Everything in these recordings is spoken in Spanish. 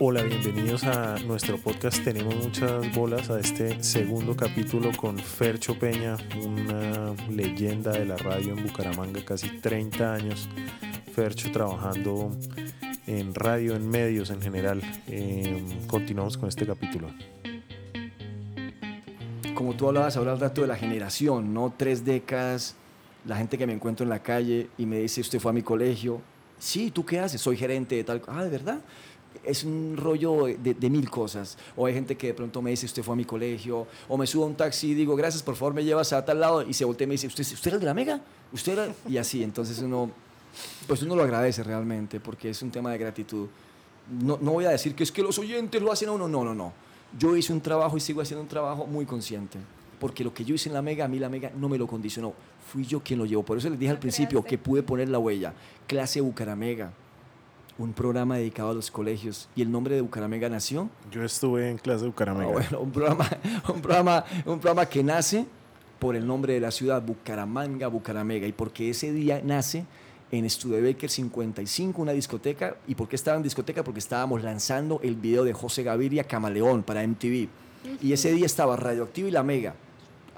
Hola, bienvenidos a nuestro podcast Tenemos muchas bolas, a este segundo capítulo con Fercho Peña, una leyenda de la radio en Bucaramanga, casi 30 años. Fercho trabajando en radio, en medios en general. Em, continuamos con este capítulo. Como tú hablabas al rato de la generación, ¿no? Tres décadas, la gente que me encuentro en la calle y me dice, usted fue a mi colegio. Sí, ¿tú qué haces? Soy gerente de tal... Ah, ¿de verdad? Es un rollo de, mil cosas. O hay gente que de pronto me dice, usted fue a mi colegio, o me subo a un taxi y digo, gracias, por favor, me llevas a tal lado, y se voltea y me dice, ¿usted, usted era el de la Mega? ¿Usted era? Y así, entonces uno, pues uno lo agradece realmente, porque es un tema de gratitud. No, no voy a decir que es que los oyentes lo hacen a uno, no, no, no. Yo hice un trabajo y sigo haciendo un trabajo muy consciente, porque lo que yo hice en la Mega, a mí la Mega no me lo condicionó, fui yo quien lo llevó. Por eso les dije al principio que pude poner la huella. Clase Bucaramega un programa dedicado a los colegios. ¿Y el nombre de Bucaramanga nació? Yo estuve en clase de Bucaramanga. Ah, bueno, un programa, un, programa, un programa que nace por el nombre de la ciudad, Bucaramanga, Bucaramanga, y porque ese día nace en Studebaker 55, una discoteca. ¿Y por qué estaba en discoteca? Porque estábamos lanzando el video de José Gaviria Camaleón para MTV. Y ese día estaba Radioactivo y La Mega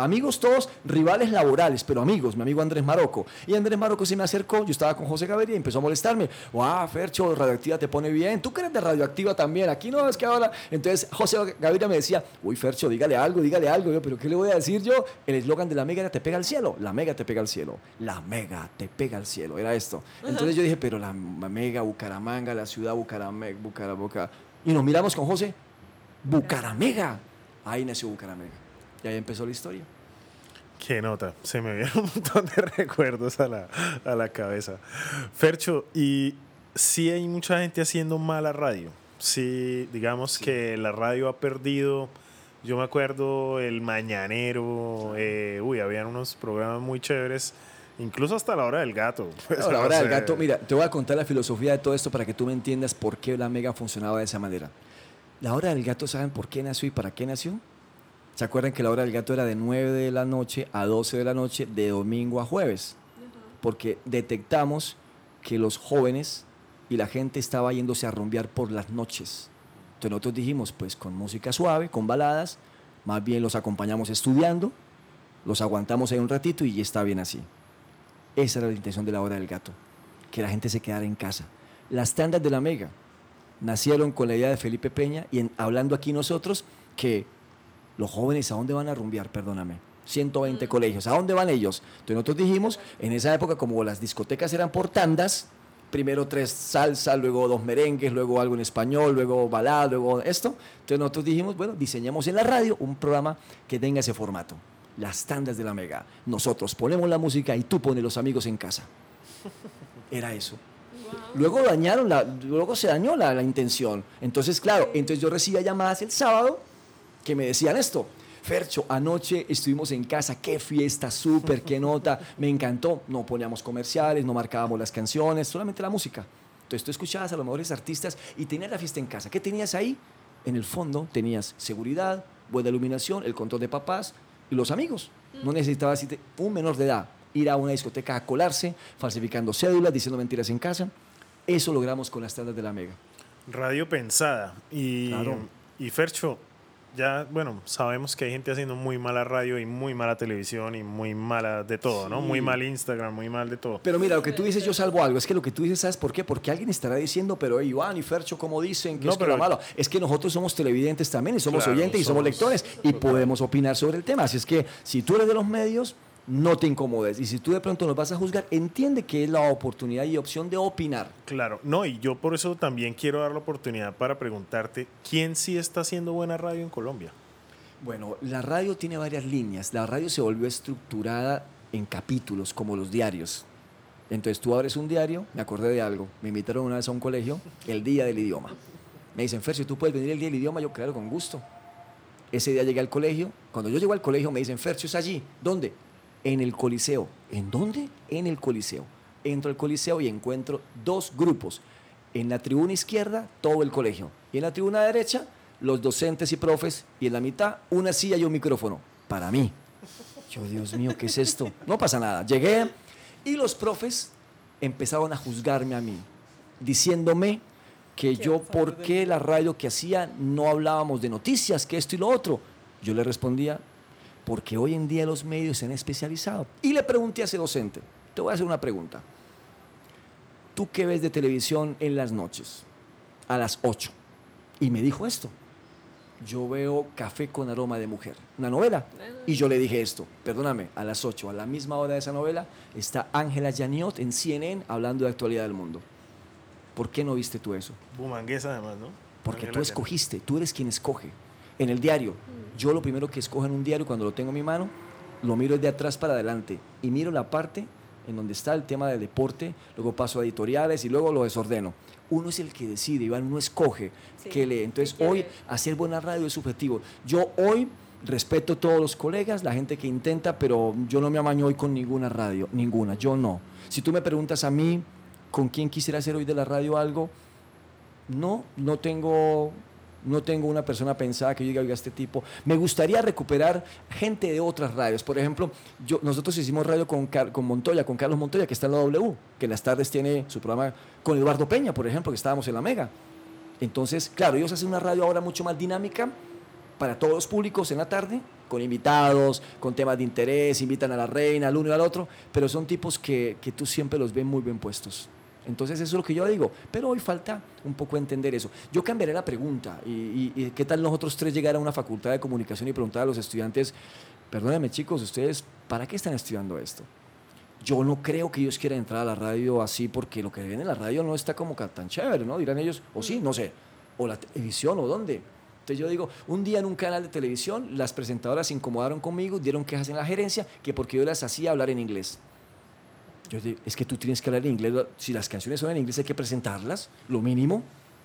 Amigos todos, rivales laborales, pero amigos, mi amigo Andrés Marocco. Y Andrés Marocco se me acercó, yo estaba con José Gaviria y empezó a molestarme. ¡Wow, Fercho, radioactiva te pone bien! ¿Tú crees de radioactiva también? Aquí no, es que ahora... Entonces José Gaviria me decía, uy, Fercho, dígale algo, dígale algo. Yo, ¿pero qué le voy a decir yo? El eslogan de la mega te pega al cielo. La mega te pega al cielo. La mega te pega al cielo. Era esto. Entonces yo dije, pero la mega Bucaramanga, la ciudad Bucaramanga, Bucaramanga. Y nos miramos con José, Bucaramanga. Ahí nació Bucaramanga. Y ahí empezó la historia. Qué nota, se me vieron un montón de recuerdos a la, a la cabeza. Fercho, y sí hay mucha gente haciendo mala radio. Sí, digamos que la radio ha perdido. Yo me acuerdo el Mañanero, eh, uy, habían unos programas muy chéveres, incluso hasta la hora del gato. Pues, la hora del gato, mira, te voy a contar la filosofía de todo esto para que tú me entiendas por qué la mega funcionaba de esa manera. La hora del gato, ¿saben por qué nació y para qué nació? ¿Se acuerdan que la hora del gato era de 9 de la noche a 12 de la noche, de domingo a jueves? Porque detectamos que los jóvenes y la gente estaba yéndose a rumbear por las noches. Entonces nosotros dijimos, pues con música suave, con baladas, más bien los acompañamos estudiando, los aguantamos ahí un ratito y ya está bien así. Esa era la intención de la hora del gato, que la gente se quedara en casa. Las tandas de la Mega nacieron con la idea de Felipe Peña y en, hablando aquí nosotros que los jóvenes, ¿a dónde van a rumbear? Perdóname. 120 mm. colegios, ¿a dónde van ellos? Entonces nosotros dijimos, en esa época como las discotecas eran por tandas, primero tres salsa, luego dos merengues, luego algo en español, luego balada, luego esto. Entonces nosotros dijimos, bueno, diseñamos en la radio un programa que tenga ese formato. Las tandas de la mega. Nosotros ponemos la música y tú pones los amigos en casa. Era eso. Luego dañaron la, luego se dañó la, la intención. Entonces, claro, entonces yo recibía llamadas el sábado que me decían esto. Fercho, anoche estuvimos en casa, qué fiesta, súper, qué nota, me encantó. No poníamos comerciales, no marcábamos las canciones, solamente la música. Entonces tú escuchabas a los mejores artistas y tenías la fiesta en casa. ¿Qué tenías ahí? En el fondo tenías seguridad, buena iluminación, el control de papás y los amigos. No necesitabas un menor de edad ir a una discoteca a colarse, falsificando cédulas, diciendo mentiras en casa. Eso logramos con las tardes de la Mega. Radio pensada. Y, y Fercho, ya, bueno, sabemos que hay gente haciendo muy mala radio y muy mala televisión y muy mala de todo, ¿no? Muy mal Instagram, muy mal de todo. Pero mira, lo que tú dices, yo salvo algo. Es que lo que tú dices, ¿sabes por qué? Porque alguien estará diciendo, pero Iván y Fercho, como dicen que es pero, malo? Es que nosotros somos televidentes también y somos oyentes y somos lectores y podemos opinar sobre el tema. Así es que si tú eres de los medios, no te incomodes. Y si tú de pronto nos vas a juzgar, entiende que es la oportunidad y opción de opinar. Claro, no, y yo por eso también quiero dar la oportunidad para preguntarte, ¿quién sí está haciendo buena radio en Colombia? Bueno, la radio tiene varias líneas. La radio se volvió estructurada en capítulos, como los diarios. Entonces tú abres un diario, me acordé de algo, me invitaron una vez a un colegio, el día del idioma. Me dicen, Fer, si tú puedes venir el día del idioma, yo claro, con gusto. Ese día llegué al colegio, cuando yo llego al colegio me dicen, Fercio es allí, ¿dónde? En el Coliseo. ¿En dónde? En el Coliseo. Entro al Coliseo y encuentro dos grupos. En la tribuna izquierda, todo el colegio. Y en la tribuna derecha, los docentes y profes. Y en la mitad, una silla y un micrófono. Para mí. Yo, Dios mío, ¿qué es esto? No pasa nada. Llegué y los profes empezaron a juzgarme a mí, diciéndome que yo, ¿por qué la radio que hacía no hablábamos de noticias, que esto y lo otro? Yo le respondía, porque hoy en día los medios se han especializado. Y le pregunté a ese docente, te voy a hacer una pregunta. ¿Tú qué ves de televisión en las noches? A las 8. Y me dijo esto. Yo veo Café con aroma de mujer, una novela. Y yo le dije esto, perdóname, a las 8, a la misma hora de esa novela, está Ángela Janiot en CNN hablando de actualidad del mundo. ¿Por qué no viste tú eso? Bumanguesa además, ¿no? Porque tú escogiste, tú eres quien escoge. En el diario, yo lo primero que escojo en un diario cuando lo tengo en mi mano, lo miro de atrás para adelante y miro la parte en donde está el tema del deporte, luego paso a editoriales y luego lo desordeno. Uno es el que decide, Iván, uno escoge qué lee. Entonces, hoy hacer buena radio es subjetivo. Yo hoy respeto a todos los colegas, la gente que intenta, pero yo no me amaño hoy con ninguna radio, ninguna, yo no. Si tú me preguntas a mí con quién quisiera hacer hoy de la radio algo, no, no tengo no tengo una persona pensada que yo diga, oiga, este tipo. Me gustaría recuperar gente de otras radios. Por ejemplo, nosotros hicimos radio con, con Montoya, con Carlos Montoya, que está en la W, que en las tardes tiene su programa con Eduardo Peña, por ejemplo, que estábamos en la Mega. Entonces, claro, ellos hacen una radio ahora mucho más dinámica para todos los públicos en la tarde, con invitados, con temas de interés, invitan a la reina, al uno y al otro, pero son tipos que, que tú siempre los ves muy bien puestos. Entonces eso es lo que yo digo, pero hoy falta un poco entender eso. Yo cambiaré la pregunta y, qué tal nosotros tres llegar a una facultad de comunicación y preguntar a los estudiantes, perdónenme chicos, ustedes, ¿para qué están estudiando esto? Yo no creo que ellos quieran entrar a la radio así porque lo que ven en la radio no está como tan chévere, ¿no? Dirán ellos, o sí, no sé, o la televisión o dónde. Entonces yo digo, un día en un canal de televisión las presentadoras se incomodaron conmigo, dieron quejas en la gerencia que porque yo las hacía hablar en inglés. Yo digo, es que tú tienes que hablar en inglés. Si las canciones son en inglés, hay que presentarlas, lo mínimo.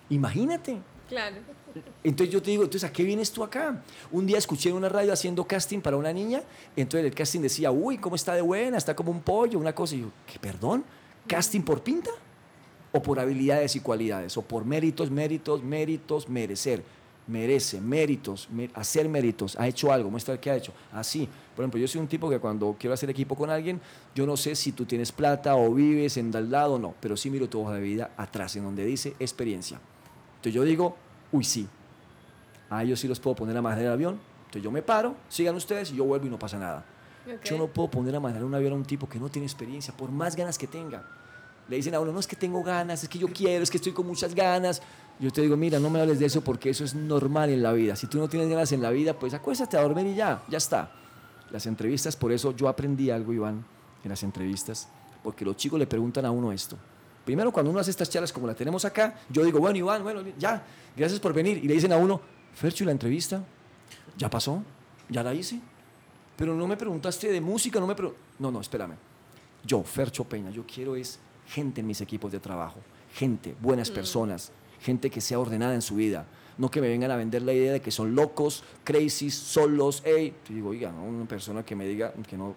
Imagínate. Claro. Entonces yo te digo, entonces, ¿a qué vienes tú acá? Un día escuché en una radio haciendo casting para una niña, entonces el casting decía, uy, ¿cómo está de buena? Está como un pollo, una cosa. Y yo, ¿qué, perdón? ¿Casting por pinta? ¿O por habilidades y cualidades? ¿O por méritos, méritos, méritos, merecer? Merece méritos, hacer méritos, ha hecho algo, muestra qué ha hecho. Así, por ejemplo, yo soy un tipo que cuando quiero hacer equipo con alguien, yo no sé si tú tienes plata o vives en tal lado o no, pero sí miro tu hoja de vida atrás, en donde dice experiencia. Entonces yo digo, uy, sí, a ellos sí los puedo poner a manejar el avión, entonces yo me paro, sigan ustedes y yo vuelvo y no pasa nada. Yo no puedo poner a manejar un avión a un tipo que no tiene experiencia, por más ganas que tenga. Le dicen a uno, no es que tengo ganas, es que yo quiero, es que estoy con muchas ganas. Yo te digo, mira, no me hables de eso porque eso es normal en la vida. Si tú no tienes ganas en la vida, pues acuéstate a dormir y ya, ya está. Las entrevistas, por eso yo aprendí algo, Iván, en las entrevistas, porque los chicos le preguntan a uno esto. Primero, cuando uno hace estas charlas como la tenemos acá, yo digo, bueno, Iván, bueno, ya, gracias por venir. Y le dicen a uno, Fercho, la entrevista? ¿Ya pasó? ¿Ya la hice? Pero no me preguntaste de música, no me No, no, espérame. Yo, Fercho Peña, yo quiero es gente en mis equipos de trabajo, gente, buenas mm. personas, gente que sea ordenada en su vida, no que me vengan a vender la idea de que son locos, crazy, solos, hey, te digo, oiga, una persona que me diga que no,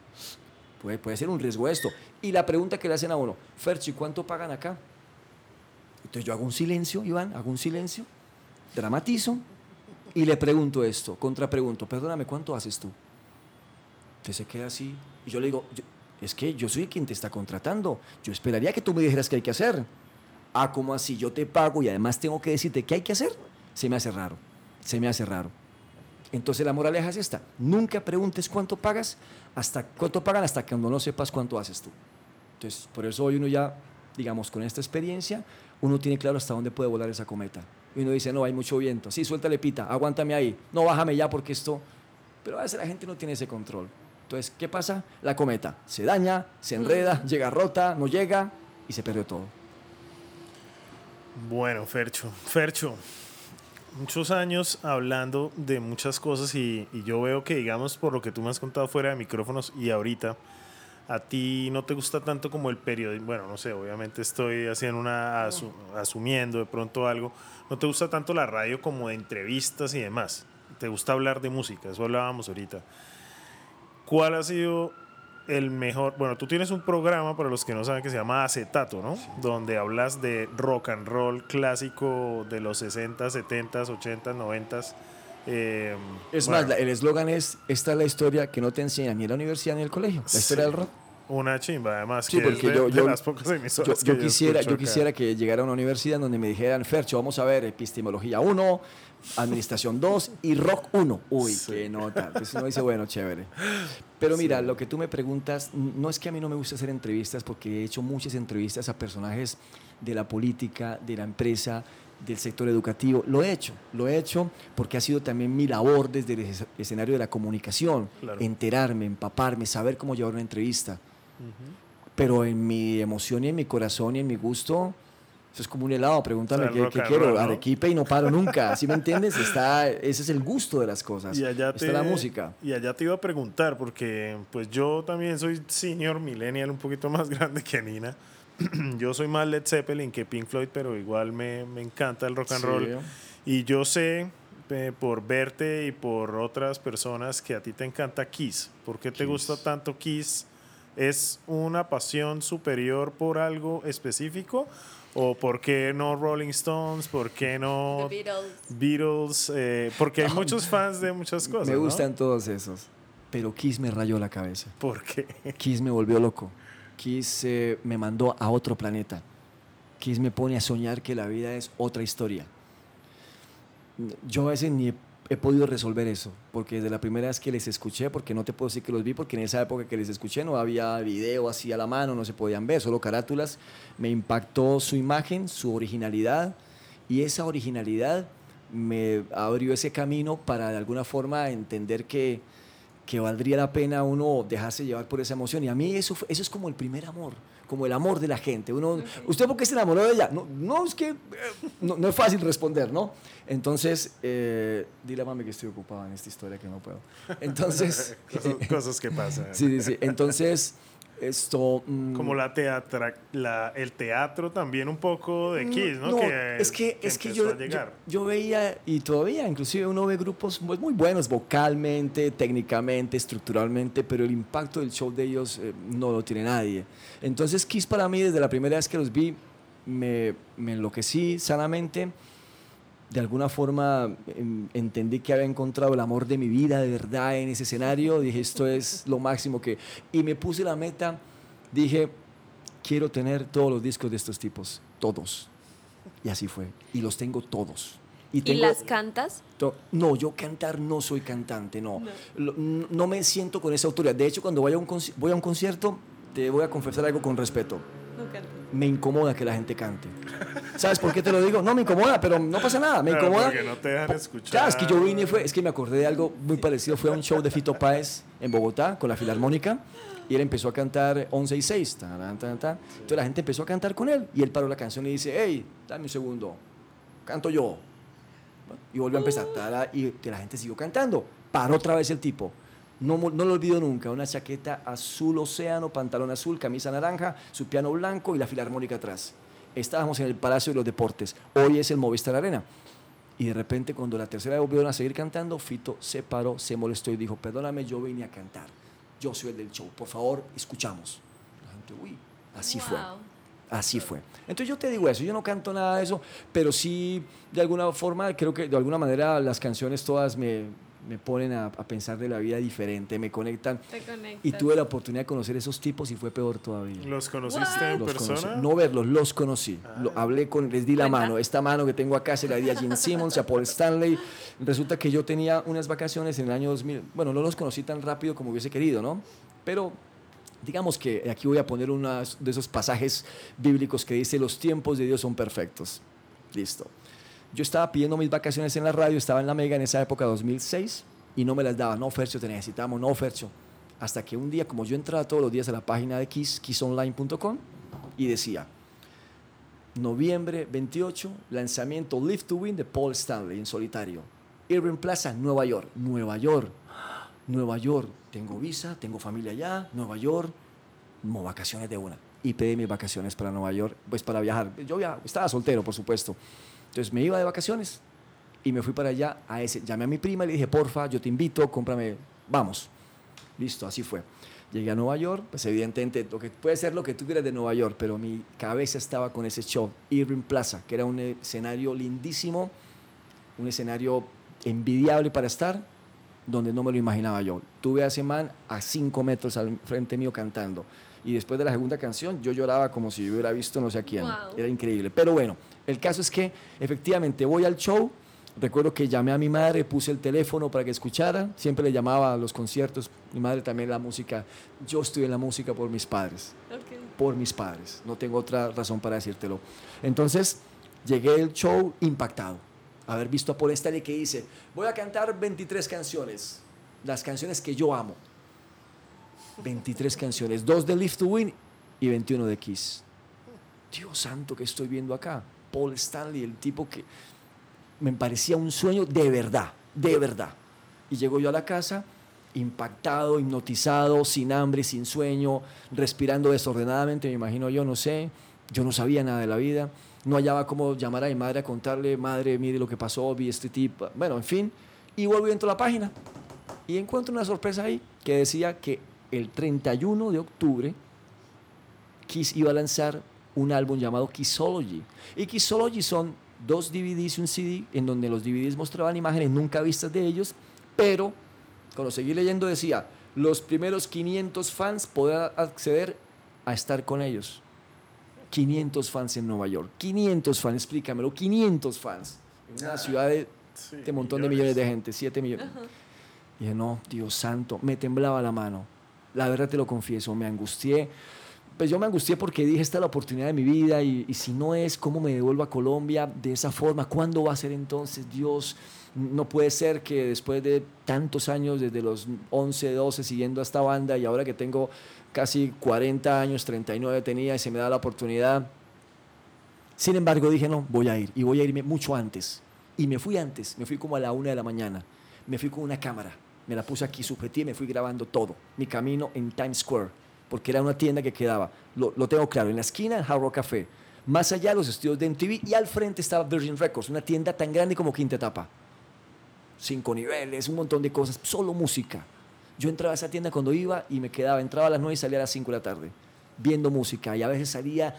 puede, puede ser un riesgo esto. Y la pregunta que le hacen a uno, Ferchi, ¿cuánto pagan acá? Entonces yo hago un silencio, Iván, hago un silencio, dramatizo y le pregunto esto, contrapregunto, perdóname, ¿cuánto haces tú? Entonces se queda así y yo le digo, es que yo soy quien te está contratando. Yo esperaría que tú me dijeras qué hay que hacer. Ah, ¿cómo así? Yo te pago y además tengo que decirte qué hay que hacer. Se me hace raro. Se me hace raro. Entonces la moraleja es esta. Nunca preguntes cuánto pagas, hasta cuánto pagan hasta que no sepas cuánto haces tú. Entonces, por eso hoy uno ya, digamos, con esta experiencia, uno tiene claro hasta dónde puede volar esa cometa. Y uno dice, no, hay mucho viento. Sí, suéltale pita, aguántame ahí. No, bájame ya porque esto... Pero a veces la gente no tiene ese control. Entonces, ¿qué pasa? La cometa se daña, se enreda, llega rota, no llega y se pierde todo. Bueno, Fercho, Fercho, muchos años hablando de muchas cosas y, yo veo que, digamos, por lo que tú me has contado fuera de micrófonos y ahorita, a ti no te gusta tanto como el periodismo, bueno, no sé, obviamente estoy haciendo una, asumiendo de pronto algo, no te gusta tanto la radio como de entrevistas y demás, te gusta hablar de música, eso hablábamos ahorita. ¿Cuál ha sido el mejor? Bueno, tú tienes un programa para los que no saben que se llama Acetato, ¿no? Donde hablas de rock and roll clásico de los 60, 70, 80, 90. es más, el eslogan es, esta es la historia que no te enseñan ni en la universidad ni en el colegio, la historia del rock. Una chimba, además, Sí, que es porque de, yo- de yo- las pocas Yo, emisoras yo que quisiera, yo quisiera que llegara a una universidad donde me dijeran, Fercho, vamos a ver epistemología 1, administración 2 y rock 1. Uy, Sí. qué nota. Entonces uno dice, bueno, chévere. Pero mira, lo que tú me preguntas, no es que a mí no me gusta hacer entrevistas, porque he hecho muchas entrevistas a personajes de la política, de la empresa, del sector educativo. Lo he hecho, lo he hecho porque ha sido también mi labor desde el es- escenario de la comunicación, Claro. enterarme, empaparme, saber cómo llevar una entrevista. Pero en mi emoción y en mi corazón y en mi gusto, eso es como un helado. Pregúntame O sea, qué, qué quiero. roll, ¿no? Arequipe y no paro nunca. ¿Sí me entiendes? Está, ese es el gusto de las cosas. Y allá Está te, la música. Y allá te iba a preguntar, porque pues yo también soy senior millennial, un poquito más grande que Nina. yo soy más Led Zeppelin que Pink Floyd, pero igual me, me encanta el rock and Sí. roll. Y yo sé eh, por verte y por otras personas que a ti te encanta Kiss. ¿Por qué te Kiss. gusta tanto Kiss? ¿Es una pasión superior por algo específico? ¿O por qué no Rolling Stones? ¿Por qué no The Beatles. Beatles? Eh, porque hay muchos fans de muchas cosas. Me ¿no? gustan todos esos. Pero Kiss me rayó la cabeza. ¿Por qué? Kiss me volvió loco. Kiss eh, me mandó a otro planeta. Kiss me pone a soñar que la vida es otra historia. Yo a veces ni he, podido resolver eso, porque desde la primera vez que les escuché, porque no te puedo decir que los vi, porque en esa época que les escuché no había video así a la mano, no se podían ver, solo carátulas, me impactó su imagen, su originalidad, y esa originalidad me abrió ese camino para de alguna forma entender que, que valdría la pena uno dejarse llevar por esa emoción. Y a mí eso, eso es como el primer amor, como el amor de la gente. Uno, ¿Usted por qué se enamoró de ella? No, no es que eh, no, no es fácil responder, ¿no? Entonces, eh, dile a mami que estoy ocupado en esta historia que no puedo. Entonces, cosas, cosas que pasan. sí, sí, sí. Entonces, esto... mm, Como la teatra, la, el teatro también un poco de Kiss, ¿no? que, es que, es que yo, yo veía, y todavía, inclusive uno ve grupos muy, muy buenos vocalmente, técnicamente, estructuralmente, pero el impacto del show de ellos eh, no lo tiene nadie. Entonces, Kiss para mí, desde la primera vez que los vi, me, me enloquecí sanamente. De alguna forma em, entendí que había encontrado el amor de mi vida de verdad en ese escenario. Dije, esto es lo máximo que... Y me puse la meta, dije, quiero tener todos los discos de estos tipos, todos. Y así fue. Y los tengo todos. Y, ¿Y tengo las cantas? No, yo cantar no soy cantante, no. No, me siento con esa autoridad. De hecho, cuando voy a, un voy a un concierto, te voy a confesar algo con respeto. No. Me incomoda que la gente cante. ¿Sabes por qué te lo digo? No, me incomoda, pero no pasa nada. Me incomoda. porque no te dejan escuchar. Claro, es que yo vine, fue, es que me acordé de algo muy parecido. Fue a un show de Fito Páez en Bogotá con la Filarmónica y él empezó a cantar 11 y 6. Tarán, tan, tan. Entonces la gente empezó a cantar con él y él paró la canción y dice, hey, dame un segundo, canto yo. Y volvió a empezar y que la gente siguió cantando. Paró otra vez el tipo. No, no lo olvido nunca, una chaqueta azul océano, pantalón azul, camisa naranja, su piano blanco y la filarmónica atrás. Estábamos en el Palacio de los Deportes, hoy es el Movistar Arena. Y de repente, cuando la tercera vez volvieron a seguir cantando, Fito se paró, se molestó y dijo, perdóname, yo vine a cantar. Yo soy el del show, por favor, escuchamos. La gente, uy, así fue. Así fue. Entonces yo te digo eso, yo no canto nada de eso, pero sí, de alguna forma, creo que de alguna manera las canciones todas me, me ponen a, a pensar de la vida diferente, me conectan. Te conectas. Y tuve la oportunidad de conocer esos tipos y fue peor todavía. ¿Los conociste en Los persona? conocí. No verlos, los conocí. Lo- hablé con, les di la Cuenta. mano. Esta mano que tengo acá se la di a Gene Simmons, a Paul Stanley. Resulta que yo tenía unas vacaciones en el año 2000. Bueno, no los conocí tan rápido como hubiese querido, ¿no? Pero digamos que aquí voy a poner uno de esos pasajes bíblicos que dice, los tiempos de Dios son perfectos. Listo. Yo estaba pidiendo mis vacaciones en la radio, estaba en la Mega en esa época, 2006, y no me las daba. No, Fercho, te necesitamos, no, Fercho. Hasta que un día, como yo entraba todos los días a la página de Kiss, kissonline.com, y decía, noviembre 28, lanzamiento Live to Win de Paul Stanley en solitario. Irving Plaza, Nueva York. Nueva York. Nueva York. Tengo visa, tengo familia allá, Nueva York. No, vacaciones de una. Y pedí mis vacaciones para Nueva York, pues para viajar. Yo viajaba- estaba soltero, por supuesto. Entonces me iba de vacaciones y me fui para allá a ese. Llamé a mi prima y le dije, porfa, yo te invito, cómprame, vamos. Listo, así fue. Llegué a Nueva York, pues evidentemente lo que puede ser lo que tú quieras de Nueva York, pero mi cabeza estaba con ese show, Irving Plaza, que era un escenario lindísimo, un escenario envidiable para estar, donde no me lo imaginaba yo. Tuve a ese man a cinco metros al frente mío cantando. Y después de la segunda canción, yo lloraba como si hubiera visto no sé a quién. Era increíble. Pero bueno, el caso es que efectivamente voy al show. Recuerdo que llamé a mi madre, puse el teléfono para que escuchara. Siempre le llamaba a los conciertos. Mi madre también la música. Yo estudié en la música por mis padres. Por mis padres. No tengo otra razón para decírtelo. Entonces, llegué al show impactado. Haber visto a Paul Stanley que dice, voy a cantar 23 canciones. Las canciones que yo amo. 23 canciones. Dos de Live to Win y 21 de Kiss. Dios santo que estoy viendo acá. Paul Stanley, el tipo que me parecía un sueño de verdad, de verdad. Y llego yo a la casa impactado, hipnotizado, sin hambre, sin sueño, respirando desordenadamente, me imagino yo, no sé, yo no sabía nada de la vida, no hallaba cómo llamar a mi madre a contarle, madre, mire lo que pasó, vi este tipo, bueno, en fin, y vuelvo y entro a la página y encuentro una sorpresa ahí que decía que el 31 de octubre Kiss iba a lanzar un álbum llamado Kissology. Y Kissology son dos DVDs y un CD en donde los DVDs mostraban imágenes nunca vistas de ellos, pero cuando seguí leyendo decía, los primeros 500 fans podrán acceder a estar con ellos. 500 fans en Nueva York. 500 fans, explícamelo. 500 fans. En una ciudad de, un montón de millones de gente, 7 millones. Y dije, no, Dios santo, me temblaba la mano. La verdad te lo confieso, me angustié pues yo me angustié porque dije, esta es la oportunidad de mi vida y, si no es, ¿cómo me devuelvo a Colombia de esa forma? ¿Cuándo va a ser entonces Dios? No puede ser que después de tantos años, desde los 11, 12, siguiendo a esta banda y ahora que tengo casi 40 años, 39 tenía y se me da la oportunidad. Sin embargo, dije, no, voy a ir y voy a irme mucho antes. Y me fui antes, me fui como a la una de la mañana. Me fui con una cámara, me la puse aquí, sujetí y me fui grabando todo. Mi camino en Times Square porque era una tienda que quedaba, lo, tengo claro, en la esquina Hard Rock Café, más allá los estudios de MTV y al frente estaba Virgin Records, una tienda tan grande como Quinta Etapa. Cinco niveles, un montón de cosas, solo música. Yo entraba a esa tienda cuando iba y me quedaba, entraba a las nueve y salía a las 5 de la tarde, viendo música y a veces salía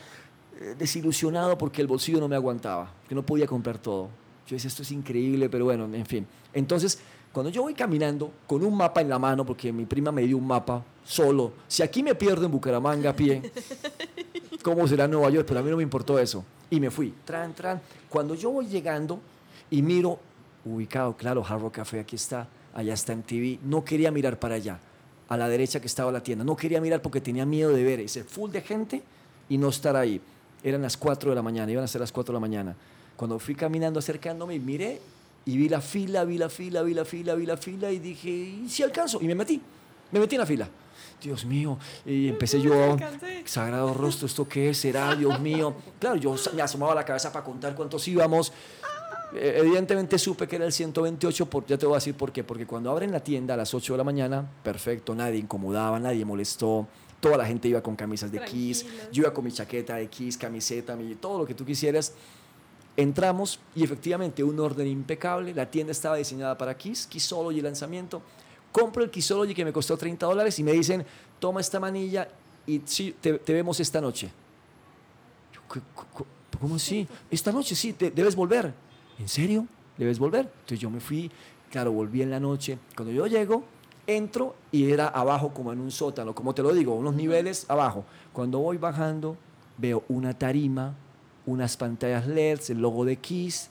eh, desilusionado porque el bolsillo no me aguantaba, que no podía comprar todo. Yo decía, esto es increíble, pero bueno, en fin. Entonces, cuando yo voy caminando con un mapa en la mano, porque mi prima me dio un mapa solo, si aquí me pierdo en Bucaramanga a pie, ¿cómo será Nueva York? Pero a mí no me importó eso. Y me fui, tran, tran. Cuando yo voy llegando y miro, ubicado, claro, Hard Café, aquí está, allá está en TV, no quería mirar para allá, a la derecha que estaba la tienda, no quería mirar porque tenía miedo de ver ese full de gente y no estar ahí. Eran las 4 de la mañana, iban a ser las 4 de la mañana. Cuando fui caminando, acercándome, miré y vi la fila, vi la fila, vi la fila, vi la fila y dije, ¿y si alcanzo? Y me metí, me metí en la fila. Dios mío, y empecé yo, sagrado rostro, ¿esto qué será? Dios mío. Claro, yo me asomaba la cabeza para contar cuántos íbamos. Eh, evidentemente supe que era el 128, por, ya te voy a decir por qué. Porque cuando abren la tienda a las 8 de la mañana, perfecto, nadie incomodaba, nadie molestó. Toda la gente iba con camisas de Kiss, yo iba con mi chaqueta de Kiss, camiseta, mi, todo lo que tú quisieras. Entramos y efectivamente un orden impecable. La tienda estaba diseñada para Kiss, solo y el lanzamiento. Compro el Kissology que me costó 30 dólares y me dicen, toma esta manilla y sí, te, vemos esta noche. ¿Cómo así? Esta noche sí, te, debes volver. ¿En serio? ¿Debes volver? Entonces yo me fui, claro, volví en la noche. Cuando yo llego, entro y era abajo como en un sótano, como te lo digo, unos niveles abajo. Cuando voy bajando, veo una tarima unas pantallas LEDs, el logo de Kiss.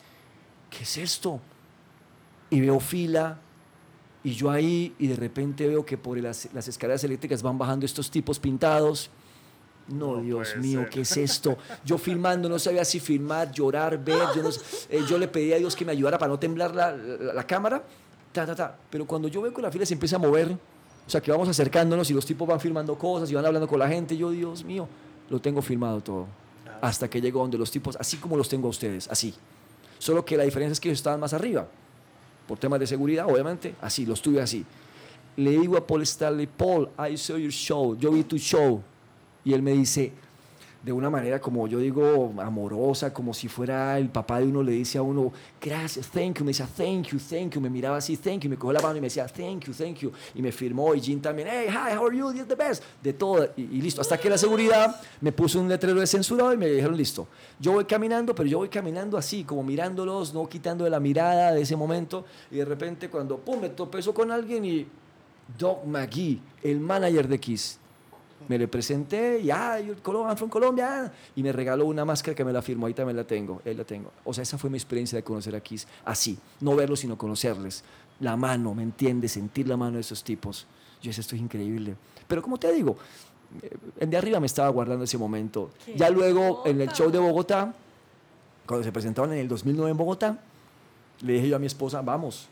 ¿Qué es esto? Y veo fila, y yo ahí, y de repente veo que por las, las escaleras eléctricas van bajando estos tipos pintados. No, Dios mío, ¿qué es esto? Yo filmando, no sabía si filmar, llorar, ver. Yo, eh, yo le pedí a Dios que me ayudara para no temblar la, la, cámara. Ta, ta, ta. Pero cuando yo veo que la fila se empieza a mover, o sea, que vamos acercándonos y los tipos van filmando cosas y van hablando con la gente, yo, Dios mío, lo tengo filmado todo hasta que llegó donde los tipos, así como los tengo a ustedes, así. Solo que la diferencia es que ellos estaban más arriba. Por temas de seguridad, obviamente, así, los tuve así. Le digo a Paul Stanley, Paul, I saw your show, yo vi tu show. Y él me dice, de una manera como yo digo, amorosa, como si fuera el papá de uno le dice a uno, gracias, thank you, me decía, thank you, thank you, me miraba así, thank you, me cogió la mano y me decía, thank you, thank you, y me firmó, y Jim también, hey, hi, how are you, you're the best, de todo, y, listo, hasta que la seguridad me puso un letrero de censurado y me dijeron, listo, yo voy caminando, pero yo voy caminando así, como mirándolos, no quitando de la mirada de ese momento, y de repente cuando, pum, me topezo con alguien y Doug McGee, el manager de Kiss, Me le presenté y, ah, yo I'm from Colombia. Y me regaló una máscara que me la firmó, ahí también la tengo, ahí la tengo. O sea, esa fue mi experiencia de conocer a Kiss así. No verlos, sino conocerles. La mano, ¿me entiendes? Sentir la mano de esos tipos. Yo decía, esto es increíble. Pero como te digo, en eh, de arriba me estaba guardando ese momento. Ya luego, en el show de Bogotá, cuando se presentaron en el 2009 en Bogotá, le dije yo a mi esposa, vamos,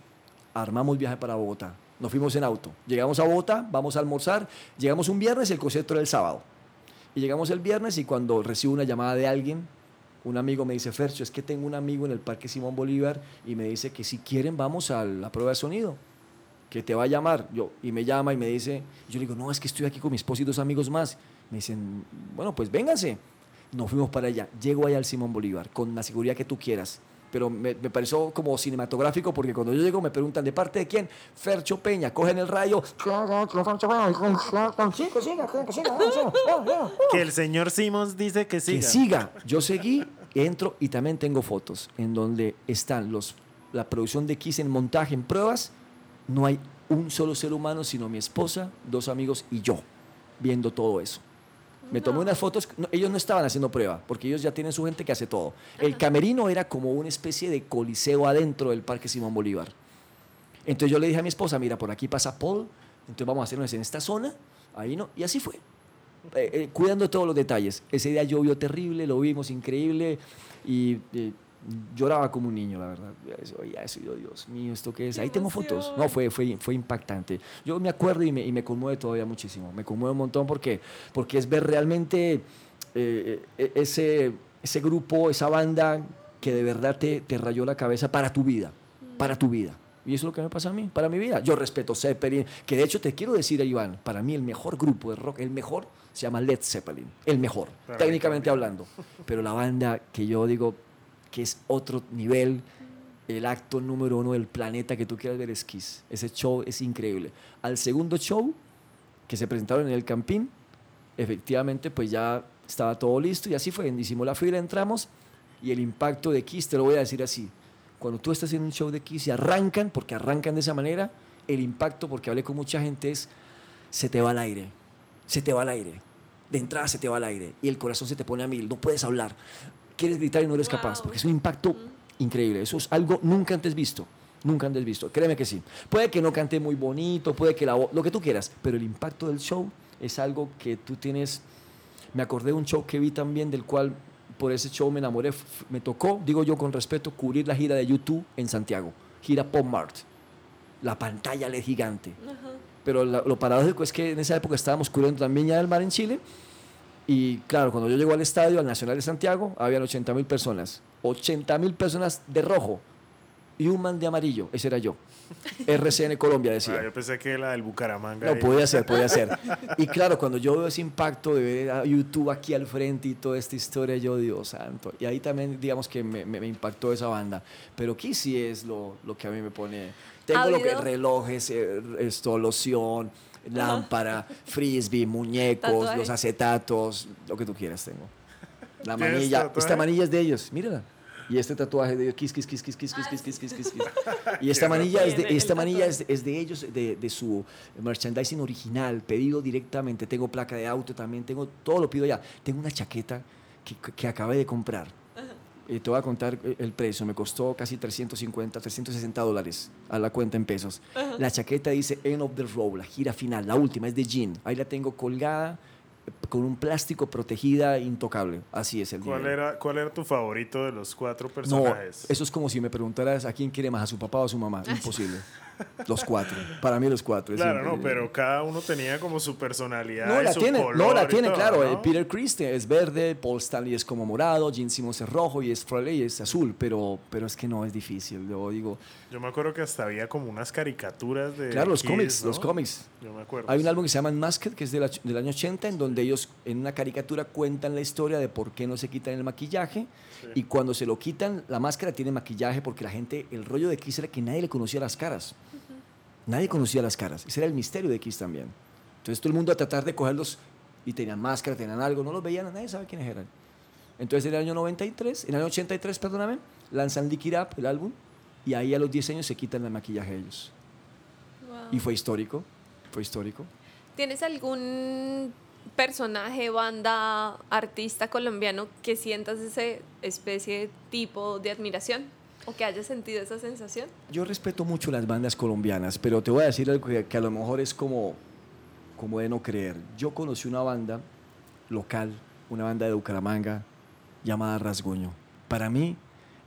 armamos viaje para Bogotá. Nos fuimos en auto. Llegamos a Bogotá, vamos a almorzar. Llegamos un viernes y el concierto era el sábado. Y llegamos el viernes y cuando recibo una llamada de alguien, un amigo me dice, Fercho, es que tengo un amigo en el Parque Simón Bolívar y me dice que si quieren vamos a la prueba de sonido, que te va a llamar. Yo, y me llama y me dice, yo le digo, no, es que estoy aquí con mi esposo y dos amigos más. Me dicen, bueno, pues vénganse. Nos fuimos para allá. Llego allá al Simón Bolívar con la seguridad que tú quieras pero me, pareció como cinematográfico porque cuando yo llego me preguntan de parte de quién, Fercho Peña, cogen el rayo. Que el señor Simons dice que siga. Que siga. Yo seguí, entro y también tengo fotos en donde están los, la producción de Kiss en montaje, en pruebas. No hay un solo ser humano, sino mi esposa, dos amigos y yo, viendo todo eso. Me tomé unas fotos, ellos no estaban haciendo prueba, porque ellos ya tienen su gente que hace todo. El camerino era como una especie de coliseo adentro del Parque Simón Bolívar. Entonces yo le dije a mi esposa, mira, por aquí pasa Paul, entonces vamos a hacernos en esta zona, ahí no, y así fue. Eh, eh, cuidando todos los detalles. Ese día llovió terrible, lo vimos increíble, y eh, lloraba como un niño, la verdad. Eso, ya eso, yo, Dios mío, ¿esto qué es? Ahí tengo fotos. No, fue, fue, fue impactante. Yo me acuerdo y me, y me conmueve todavía muchísimo. Me conmueve un montón porque, porque es ver realmente eh, eh, ese, ese grupo, esa banda que de verdad te, te rayó la cabeza para tu vida, para tu vida. Y eso es lo que me pasa a mí, para mi vida. Yo respeto Zeppelin, que de hecho te quiero decir, Iván, para mí el mejor grupo de rock, el mejor, se llama Led Zeppelin. El mejor, técnicamente hablando. Pero la banda que yo digo, que es otro nivel, el acto número uno del planeta que tú quieras ver es Kiss. Ese show es increíble. Al segundo show, que se presentaron en el Campín, efectivamente pues ya estaba todo listo y así fue. Hicimos la fila, entramos y el impacto de Kiss, te lo voy a decir así. Cuando tú estás en un show de Kiss y arrancan, porque arrancan de esa manera, el impacto, porque hablé con mucha gente, es se te va al aire, se te va al aire. De entrada se te va al aire y el corazón se te pone a mil, no puedes hablar quieres gritar y no eres capaz, porque es un impacto increíble. Eso es algo nunca antes visto. Nunca antes visto. Créeme que sí. Puede que no cante muy bonito, puede que la voz, lo que tú quieras, pero el impacto del show es algo que tú tienes. Me acordé de un show que vi también, del cual por ese show me enamoré. Me tocó, digo yo con respeto, cubrir la gira de YouTube en Santiago. Gira Pop Mart. La pantalla LED gigante. Pero lo paradójico es que en esa época estábamos cubriendo también ya el Mar en Chile y claro, cuando yo llego al estadio, al Nacional de Santiago, habían 80 mil personas. 80 mil personas de rojo y un man de amarillo. Ese era yo. RCN Colombia decía. Ah, yo pensé que era del Bucaramanga. No, podía ser, podía ser. Y claro, cuando yo veo ese impacto de ver a YouTube aquí al frente y toda esta historia, yo, Dios santo. Y ahí también, digamos que me, me, impactó esa banda. Pero aquí sí es lo, lo que a mí me pone. Tengo lo que relojes, eh, esto, loción lámpara, frisbee, muñecos, los acetatos, lo que tú quieras tengo. La manilla, esta manilla es de ellos, mírala. Y este tatuaje de ellos, kiss, kiss, kiss, kiss, kiss, kiss, kiss, kiss, kiss, kiss, Y esta manilla es de, esta manilla es, es de ellos, de, de, su merchandising original, pedido directamente. Tengo placa de auto también, tengo todo lo pido ya. Tengo una chaqueta que, que acabé de comprar eh, te voy a contar eh, el precio, me costó casi 350, 360 dólares a la cuenta en pesos. La chaqueta dice End of the Road, la gira final, la última, es de jean. Ahí la tengo colgada con un plástico protegida intocable. Así es el ¿Cuál era, ¿Cuál era tu favorito de los cuatro personajes? No, eso es como si me preguntaras a quién quiere más, a su papá o a su mamá. Imposible. Los cuatro. Para mí los cuatro. Claro, no, pero cada uno tenía como su personalidad. No, la su tiene, color no, la tiene, claro. Eh, Peter Christie es verde, Paul Stanley es como morado, Gene Simmons es rojo y es Froley es azul, pero, pero es que no es difícil. Yo digo. Yo me acuerdo que hasta había como unas caricaturas de. Claro, los cómics, los cómics. Yo me acuerdo. Hay un álbum que se llama Masked, que es del año 80, en donde ellos en una caricatura cuentan la historia de por qué no se quitan el maquillaje y cuando se lo quitan, la máscara tiene maquillaje porque la gente, el rollo de Kiss era que nadie le conocía las caras. Nadie conocía las caras. Ese era el misterio de Kiss también. Entonces todo el mundo a tratar de cogerlos y tenían máscara, tenían algo, no los veían, nadie sabe quiénes eran. Entonces en el año 93, en el año 83, perdóname, lanzan Lick It Up, el álbum, y ahí a los 10 años se quitan el maquillaje ellos. Y fue histórico, fue histórico. ¿Tienes algún personaje, banda, artista colombiano que sientas ese especie de tipo de admiración o que hayas sentido esa sensación? Yo respeto mucho las bandas colombianas, pero te voy a decir algo que, que a lo mejor es como, como de no creer. Yo conocí una banda local, una banda de Bucaramanga llamada Rasguño. Para mí,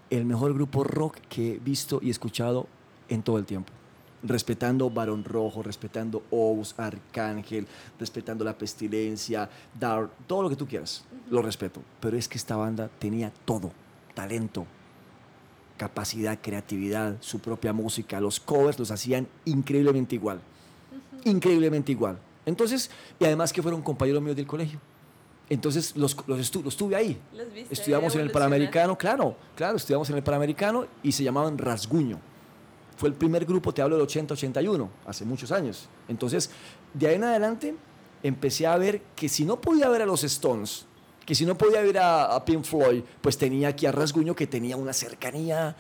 el mejor grupo rock que he visto y escuchado en todo el tiempo. Respetando Barón Rojo, respetando Ous, Arcángel, respetando La Pestilencia, Dark, todo lo que tú quieras, lo respeto. Pero es que esta banda tenía todo, talento, capacidad, creatividad, su propia música, los covers los hacían increíblemente igual, increíblemente igual. Entonces, y además que fueron compañeros míos del colegio. Entonces los, los, estu los tuve ahí. ¿Los viste Estudiamos en el? Panamericano, claro, claro, estudiamos en el Panamericano y se llamaban Rasguño. Fue el primer grupo, te hablo del 80-81, hace muchos años. Entonces, de ahí en adelante, empecé a ver que si no podía ver a los Stones, que si no podía ver a, a Pink Floyd, pues tenía aquí a Rasguño que tenía una cercanía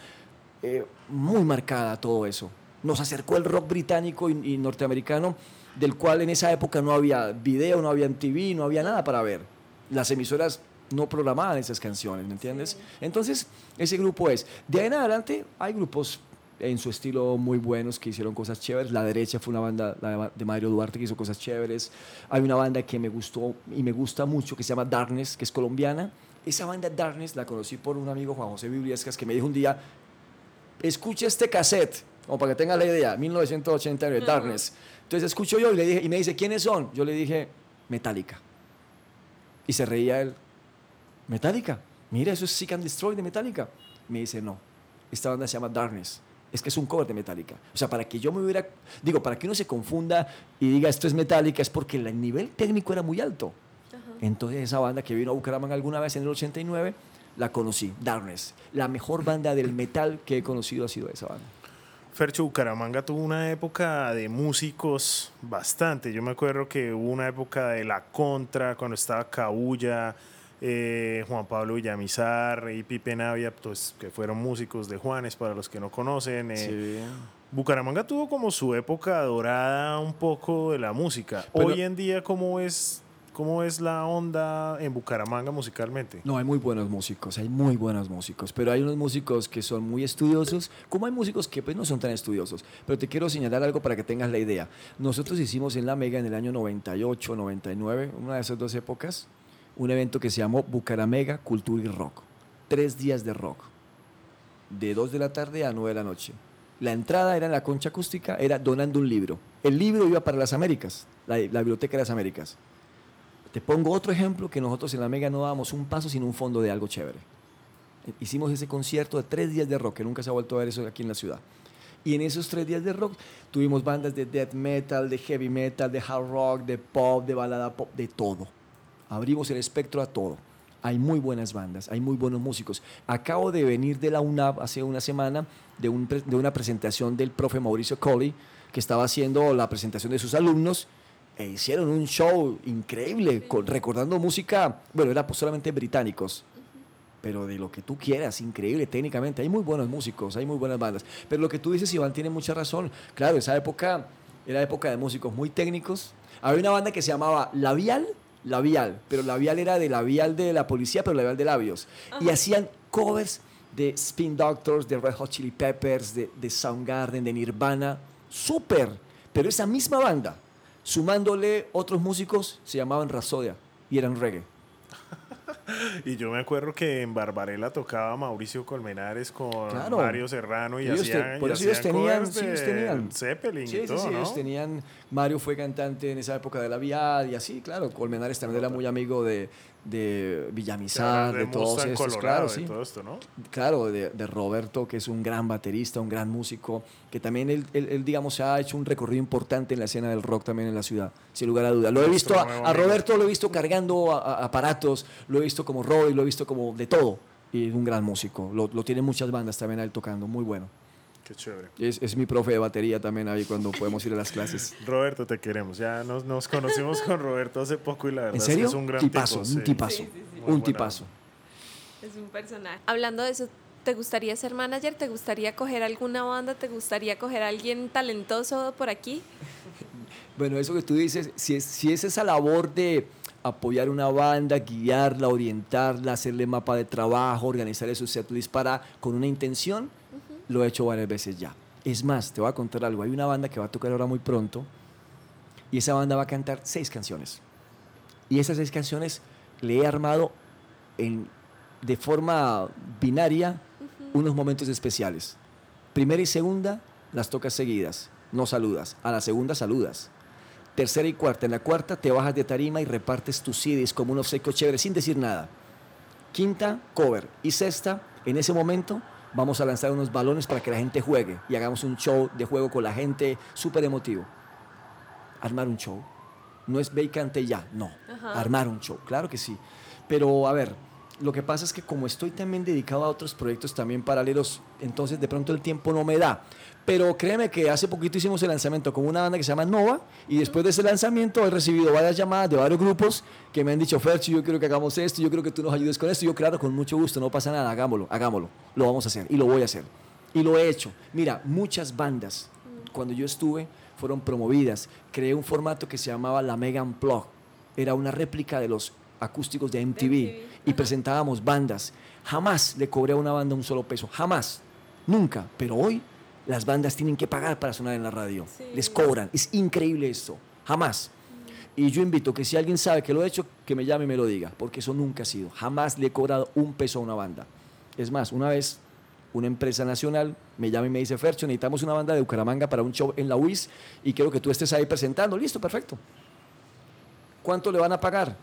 eh, muy marcada a todo eso. Nos acercó el rock británico y, y norteamericano, del cual en esa época no había video, no había MTV, no había nada para ver. Las emisoras no programaban esas canciones, ¿me entiendes? Entonces, ese grupo es. De ahí en adelante, hay grupos en su estilo muy buenos que hicieron cosas chéveres. La derecha fue una banda la de- Mario Duarte que hizo cosas chéveres. Hay una banda que me gustó y me gusta mucho que se llama Darkness, que es colombiana. Esa banda Darkness la conocí por un amigo Juan José Bibliescas que me dijo un día, escucha este cassette, como para que tenga la idea, 1989, Darkness. Entonces escucho yo y, le dije, y me dice, ¿quiénes son? Yo le dije, Metallica. Y se reía él, Metallica, mira, eso es Seek and Destroy de Metallica. Me dice, no, esta banda se llama Darkness. Es que es un cover de Metallica. O sea, para que yo me hubiera, digo, para que uno se confunda y diga esto es Metallica, es porque el nivel técnico era muy alto. Entonces esa banda que vino a Bucaramanga alguna vez en el 89, la conocí, Darkness. La mejor banda del metal que he conocido ha sido esa banda. Fercho Bucaramanga tuvo una época de músicos bastante. Yo me acuerdo que hubo una época de La Contra, cuando estaba Cabulla, eh, Juan Pablo Villamizar y Pipe Navia, pues, que fueron músicos de Juanes, para los que no conocen. eh, Bucaramanga tuvo como su época dorada un poco de la música. Pero- Hoy en día, ¿cómo es, ¿cómo es la onda en Bucaramanga musicalmente? No, hay muy buenos músicos, hay muy buenos músicos, pero hay unos músicos que son muy estudiosos, como hay músicos que pues, no son tan estudiosos. Pero te quiero señalar algo para que tengas la idea. Nosotros hicimos en La Mega en el año 98, 99, una de esas dos épocas, un evento que se llamó Bucaramanga Cultura y Rock. Tres días de rock, de 2 de la tarde a 9 de la noche. La entrada era en la concha acústica, era donando un libro. El libro iba para las Américas, la, la Biblioteca de las Américas. Te pongo otro ejemplo que nosotros en la Mega no dábamos un paso sin un fondo de algo chévere. Hicimos ese concierto de tres días de rock, que nunca se ha vuelto a ver eso aquí en la ciudad. Y en esos tres días de rock tuvimos bandas de death metal, de heavy metal, de hard rock, de pop, de balada pop, de todo. Abrimos el espectro a todo. Hay muy buenas bandas, hay muy buenos músicos. Acabo de venir de la UNAP hace una semana de, un pre- de una presentación del profe Mauricio Colli, que estaba haciendo la presentación de sus alumnos e hicieron un show increíble, con- recordando música, bueno, era pues solamente británicos, pero de lo que tú quieras, increíble técnicamente. Hay muy buenos músicos, hay muy buenas bandas. Pero lo que tú dices, Iván, tiene mucha razón. Claro, esa época era época de músicos muy técnicos. Había una banda que se llamaba Labial, Labial, pero Labial era de Labial de la policía, pero Labial de labios. Y hacían covers de Spin Doctors, de Red Hot Chili Peppers, de, de Soundgarden, de Nirvana. Súper. Pero esa misma banda, sumándole otros músicos, se llamaban Rasodia y eran reggae. Y yo me acuerdo que en Barbarella tocaba Mauricio Colmenares con Claro. Mario Serrano y Ellos te- hacían, por y eso ellos tenían- covers sí, ellos de tenían. Zeppelin Sí, y sí, todo, sí, ¿no? ellos tenían, Mario fue cantante en esa época de la Viad y así, claro, Colmenares también era muy amigo de, de Villamizar, de es todos estos, Colorado claro, sí. todo esto, ¿no? Claro, de, de Roberto, que es un gran baterista, un gran músico, que también él, él- él, digamos, se ha hecho un recorrido importante en la escena del rock también en la ciudad, sin lugar a duda. Lo he visto, a. Roberto lo he visto cargando a- a- aparatos, lo he visto como Roy, lo he visto como de todo. Y es un gran músico, lo, lo tienen muchas bandas también a él tocando, muy bueno. Qué chévere. Es, es mi profe de batería también ahí cuando podemos ir a las clases. Roberto, te queremos. Ya nos, nos conocimos con Roberto hace poco y la verdad ¿En es que serio? es un gran tipazo, tipo. un sí. tipazo, Sí, sí, sí. Muy un tipazo. Es un personaje. Hablando de eso, ¿te gustaría ser manager? ¿Te gustaría coger alguna banda? ¿Te gustaría coger a alguien talentoso por aquí? Bueno, eso que tú dices, si es, si es esa labor de apoyar una banda, guiarla, orientarla, hacerle mapa de trabajo, organizarle sus setlist para con una intención, lo he hecho varias veces ya. Es más, te voy a contar algo. Hay una banda que va a tocar ahora muy pronto y esa banda va a cantar seis canciones. Y esas seis canciones le he armado en, de forma binaria unos momentos especiales. Primera y segunda las tocas seguidas, no saludas. A la segunda saludas. Tercera y cuarta. En la cuarta te bajas de tarima y repartes tus CDs como un obsequio chévere sin decir nada. Quinta, cover. Y sexta, en ese momento vamos a lanzar unos balones para que la gente juegue y hagamos un show de juego con la gente súper emotivo. Armar un show. No es vacante ya, no. Ajá. Armar un show, claro que sí. Pero a ver, lo que pasa es que como estoy también dedicado a otros proyectos también paralelos, entonces de pronto el tiempo no me da. Pero créeme que hace poquito hicimos el lanzamiento con una banda que se llama Nova y después de ese lanzamiento he recibido varias llamadas de varios grupos que me han dicho, Ferchi, yo quiero que hagamos esto, yo quiero que tú nos ayudes con esto. Yo, claro, con mucho gusto, no pasa nada, hagámoslo, hagámoslo. Lo vamos a hacer y lo voy a hacer. Y lo he hecho. Mira, muchas bandas, cuando yo estuve, fueron promovidas. Creé un formato que se llamaba la Mega Unplugged. Era una réplica de los acústicos de MTV, y presentábamos bandas. Jamás le cobré a una banda un solo peso, jamás, nunca. Pero hoy las bandas tienen que pagar para sonar en la radio. Sí. Les cobran. Es increíble esto. Jamás. Y yo invito que si alguien sabe que lo he hecho, que me llame y me lo diga, porque eso nunca ha sido. Jamás le he cobrado un peso a una banda. Es más, una vez una empresa nacional me llama y me dice, Fercho, necesitamos una banda de Bucaramanga para un show en la UIS y quiero que tú estés ahí presentando. Listo, perfecto. ¿Cuánto le van a pagar?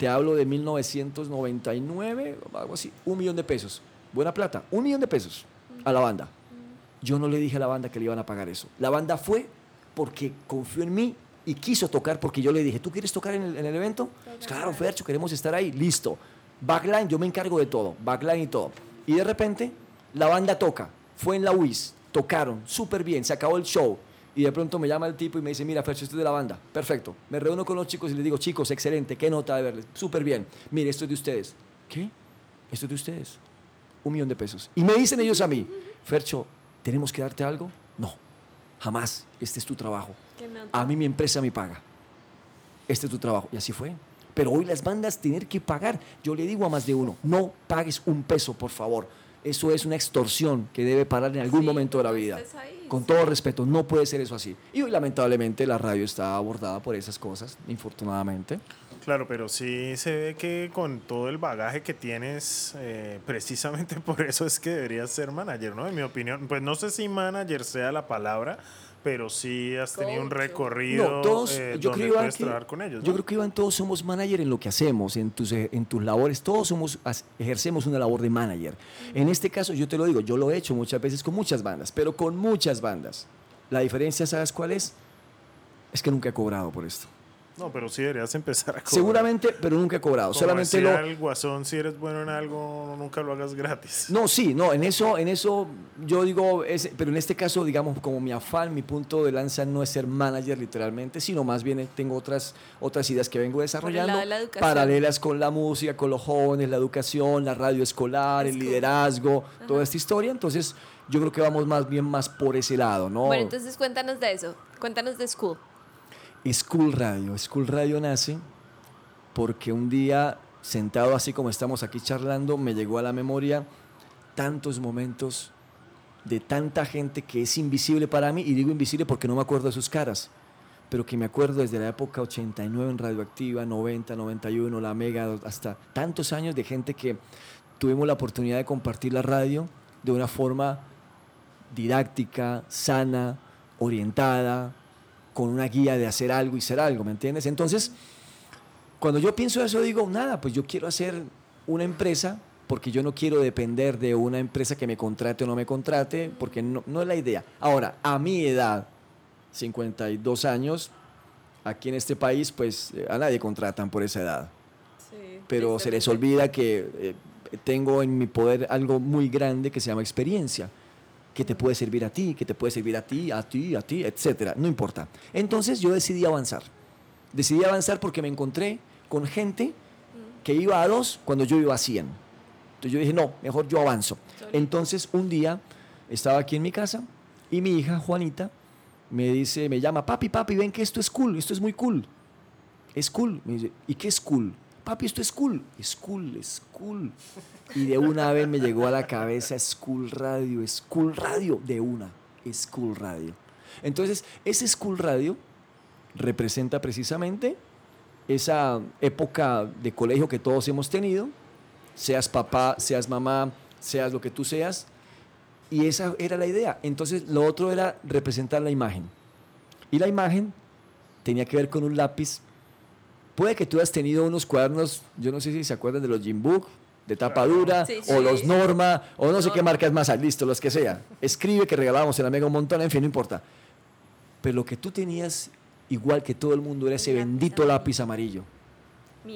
Te hablo de 1999, algo así, un millón de pesos. Buena plata, un millón de pesos a la banda. Yo no le dije a la banda que le iban a pagar eso. La banda fue porque confió en mí y quiso tocar porque yo le dije, ¿tú quieres tocar en el, en evento? Pues claro, Fercho, queremos estar ahí. Listo. Backline, yo me encargo de todo. Backline y todo. Y de repente, la banda toca. Fue en la UIS. Tocaron súper bien. Se acabó el show. Y de pronto me llama el tipo y me dice, mira, Fercho, esto es de la banda. Perfecto. Me reúno con los chicos y les digo, chicos, excelente. Qué nota de verles. Súper bien. Mire, esto es de ustedes. ¿Qué? Esto es de ustedes. Un millón de pesos. Y me dicen ellos a mí, Fercho, ¿tenemos que darte algo? No. Jamás. Este es tu trabajo. A mí mi empresa me paga. Este es tu trabajo. Y así fue. Pero hoy las bandas tienen que pagar. Yo le digo a más de uno, no pagues un peso, por favor. Eso es una extorsión que debe parar en algún Sí, momento de la vida. ahí, Con sí. todo respeto, no puede ser eso así. Y hoy lamentablemente la radio está abordada por esas cosas, infortunadamente. Claro, pero sí se ve que con todo el bagaje que tienes, eh, precisamente por eso es que deberías ser manager, ¿no? En mi opinión, pues no sé si manager sea la palabra, pero sí has tenido un recorrido No, todos, eh, yo donde creo puedes que, trabajar con ellos, yo creo que Iván, todos somos manager en lo que hacemos, en tus, eh, en tus labores, todos somos, ejercemos una labor de manager. En este caso, yo te lo digo, yo lo he hecho muchas veces con muchas bandas, pero con muchas bandas. La diferencia, ¿sabes cuál es? Es que nunca he cobrado por esto. No, pero sí deberías empezar a cobrar. Seguramente, pero nunca he cobrado. Como Solamente decía lo, el guasón, si eres bueno en algo, nunca lo hagas gratis. No, sí, no, en eso, en eso yo digo, es- pero en este caso, digamos, como mi afán, mi punto de lanza no es ser manager literalmente, sino más bien tengo otras, otras ideas que vengo desarrollando, de la paralelas con la música, con los jóvenes, la educación, la radio escolar, el liderazgo, toda esta historia. Entonces, yo creo que vamos más bien más por ese lado, ¿no? Bueno, entonces cuéntanos de eso. Cuéntanos de School. School Radio. School Radio nace porque un día, sentado así como estamos aquí charlando, me llegó a la memoria tantos momentos de tanta gente que es invisible para mí, y digo invisible porque no me acuerdo de sus caras, pero que me acuerdo desde la época 89 en Radioactiva, 90, 91, La Mega, hasta tantos años de gente que tuvimos la oportunidad de compartir la radio de una forma didáctica, sana, orientada, con una guía de hacer algo y ser algo, ¿me entiendes? Entonces, cuando yo pienso eso, digo, nada, pues yo quiero hacer una empresa porque yo no quiero depender de una empresa que me contrate o no me contrate, porque no, no es la idea. Ahora, a mi edad, 52 años, aquí en este país, pues eh, a nadie contratan por esa edad pero se les olvida que eh, tengo en mi poder algo muy grande que se llama experiencia, que te puede servir a ti, que te puede servir a ti, a ti, a ti, etcétera, no importa. Entonces yo decidí avanzar. Decidí avanzar porque me encontré con gente que iba a dos cuando yo iba a 100. Entonces yo dije, no, mejor yo avanzo. Entonces un día estaba aquí en mi casa y mi hija Juanita me dice, me llama, papi, papi, ven que esto es cool, esto es muy cool. es cool. Me dice, ¿y qué es cool? Papi, esto es cool. Es cool, es cool. Y de una vez me llegó a la cabeza School Radio, School Radio, de una, School Radio. Entonces, ese School Radio representa precisamente esa época de colegio que todos hemos tenido, seas papá, seas mamá, seas lo que tú seas, y esa era la idea. Entonces, lo otro era representar la imagen. Y la imagen tenía que ver con un lápiz. Puede que tú hayas tenido unos cuadernos, yo no sé si se acuerdan de los Jim Book, de tapa dura, Sí, o los Norma, o no sé qué marcas más, hay, listo, los que sea. Escribe que regalábamos en la Mega un montón, en fin, no importa. Pero lo que tú tenías, igual que todo el mundo, era ese bendito lápiz amarillo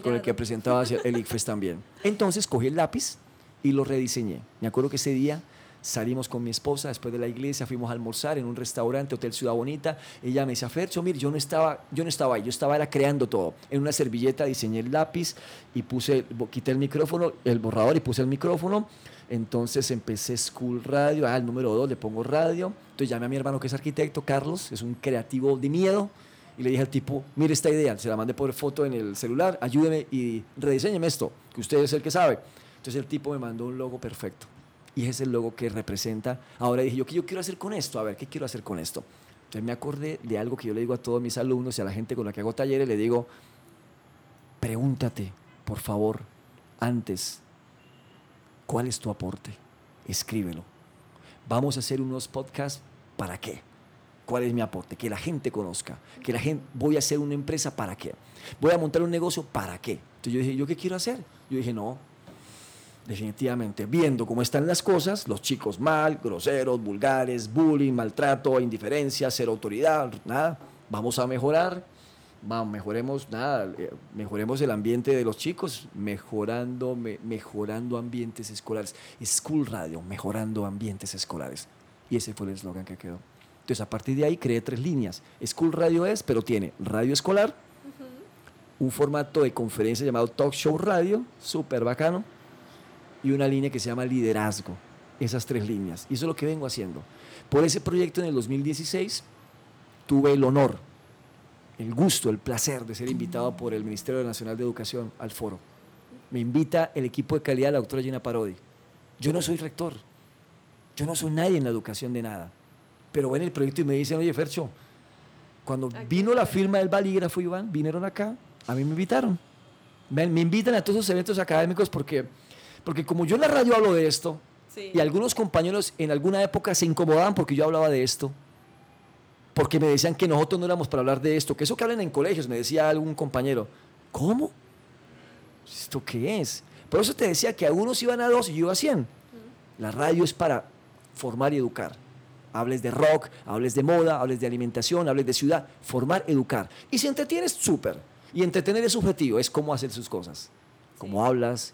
con el que presentabas el ICFES también. Entonces cogí el lápiz y lo rediseñé. Me acuerdo que ese día salimos con mi esposa después de la iglesia, fuimos a almorzar en un restaurante, Hotel Ciudad Bonita. Ella me decía, Fercho, mire, yo no estaba, yo no estaba ahí, yo estaba era creando todo. En una servilleta diseñé el lápiz y puse, quité el micrófono, el borrador y puse el micrófono. Entonces empecé School Radio, ah, el número dos le pongo radio. Entonces llamé a mi hermano que es arquitecto, Carlos, es un creativo de miedo. Y le dije al tipo, mire esta idea, se la mandé por foto en el celular, ayúdeme y rediseñeme esto, que usted es el que sabe. Entonces el tipo me mandó un logo perfecto. Y ese es el logo que representa. Ahora dije, yo, ¿qué yo quiero hacer con esto? A ver, ¿qué quiero hacer con esto? Entonces me acordé de algo que yo le digo a todos mis alumnos y a la gente con la que hago talleres, le digo, pregúntate, por favor, antes, ¿cuál es tu aporte? Escríbelo. Vamos a hacer unos podcasts, ¿para qué? ¿Cuál es mi aporte? Que la gente conozca. Que la gente, voy a hacer una empresa, ¿para qué? Voy a montar un negocio, ¿para qué? Entonces yo dije, ¿yo qué quiero hacer? Yo dije, no, definitivamente, viendo cómo están las cosas, los chicos mal, groseros, vulgares, bullying, maltrato, indiferencia, ser autoridad, nada, vamos a mejorar, vamos, mejoremos, nada, eh, mejoremos el ambiente de los chicos, mejorando, me- mejorando ambientes escolares. School Radio, mejorando ambientes escolares. Y ese fue el eslogan que quedó. Entonces, a partir de ahí creé tres líneas. School Radio es, pero tiene radio escolar, un formato de conferencia llamado Talk Show Radio, súper bacano, y una línea que se llama liderazgo. Esas tres líneas. Y eso es lo que vengo haciendo. Por ese proyecto en el 2016 tuve el honor, el gusto, el placer de ser invitado por el Ministerio Nacional de Educación al foro. Me invita el equipo de calidad, la doctora Gina Parodi. Yo no soy rector, yo no soy nadie en la educación de nada. Pero ven el proyecto y me dicen, oye, Fercho, cuando vino la firma del balígrafo, Iván, vinieron acá, a mí me invitaron. Ven, Me invitan a todos esos eventos académicos porque, porque como yo en la radio hablo de esto, Sí. y algunos compañeros en alguna época se incomodaban porque yo hablaba de esto, porque me decían que nosotros no éramos para hablar de esto, que eso que hablan en colegios, me decía algún compañero. ¿Cómo? ¿Esto qué es? Por eso te decía que algunos iban a dos y yo a 100. La radio es para formar y educar. Hables de rock, hables de moda, hables de alimentación, hables de ciudad. Formar, educar. Y si entretienes, súper. Y entretener es subjetivo, es cómo hacer sus cosas. Cómo hablas,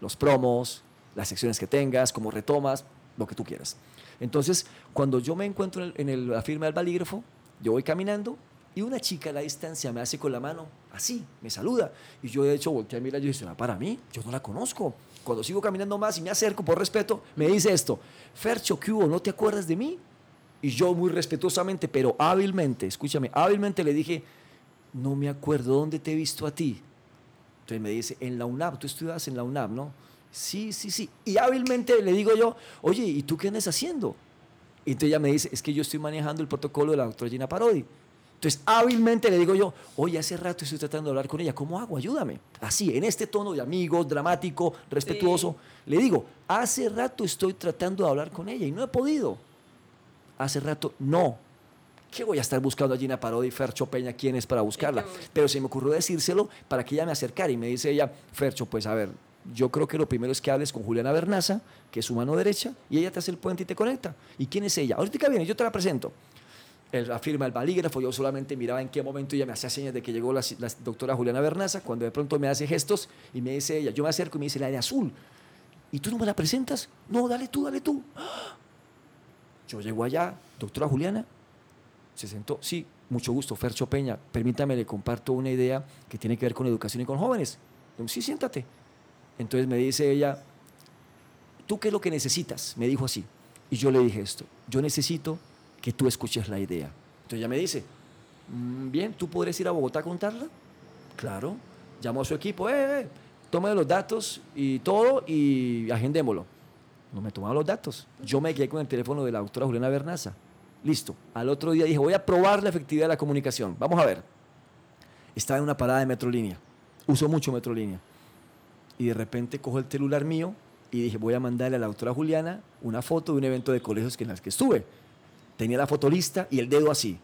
los promos, las secciones que tengas, cómo retomas, lo que tú quieras. Entonces, cuando yo me encuentro en, el- la firma del balígrafo, yo voy caminando y una chica a la distancia me hace con la mano así, me saluda. Y yo de hecho volteé a mirar y dije, ¿será para mí? Yo no la conozco. Cuando sigo caminando más y me acerco por respeto, me dice esto, Fercho, ¿qué hubo? ¿No te acuerdas de mí? Y yo muy respetuosamente, pero hábilmente, escúchame, hábilmente le dije, no me acuerdo dónde te he visto a ti. Entonces me dice, en la UNAM, tú estudias en la UNAM, ¿no? Sí, sí, sí. Y hábilmente le digo yo, oye, ¿y tú qué andas haciendo? Y entonces ella me dice, es que yo estoy manejando el protocolo de la doctora Gina Parodi. Entonces hábilmente le digo yo, oye, hace rato estoy tratando de hablar con ella, ¿cómo hago? Ayúdame. Así, en este tono de amigo, dramático, respetuoso, le digo, hace rato estoy tratando de hablar con ella y no he podido. Hace rato, no. ¿Qué voy a estar buscando a Gina Parodi, Fercho Peña, quién es para buscarla? Pero se me ocurrió decírselo para que ella me acercara y me dice ella, Fercho, pues a ver, yo creo que lo primero es que hables con Juliana Bernaza, que es su mano derecha, y ella te hace el puente y te conecta. ¿Y quién es ella? Ahorita viene, yo te la presento. Él afirma el balígrafo, yo solamente miraba en qué momento ella me hacía señas de que llegó la, la doctora Juliana Bernaza, cuando de pronto me hace gestos y me dice ella, yo me acerco y me dice la de azul. ¿Y tú no me la presentas? No, dale tú, dale tú. Yo llego allá, doctora Juliana, se sentó, sí, mucho gusto, Fercho Peña, permítame, le comparto una idea que tiene que ver con educación y con jóvenes. Sí, siéntate. Entonces me dice ella, ¿tú qué es lo que necesitas? Me dijo así. Y yo le dije esto, yo necesito que tú escuches la idea. Entonces ella me dice, "Mm, bien, ¿tú podrías ir a Bogotá a contarla? Claro. Llamó a su equipo, eh, eh, tome los datos y todo y agendémoslo. No me tomaban los datos. Yo me quedé con el teléfono de la doctora Juliana Bernaza. Listo. Al otro día dije, voy a probar la efectividad de la comunicación. Vamos a ver. Estaba en una parada de Metrolínea. Uso mucho Metrolínea. Y de repente cojo el celular mío y dije, voy a mandarle a la doctora Juliana una foto de un evento de colegios en el que estuve. Tenía la foto lista y el dedo así.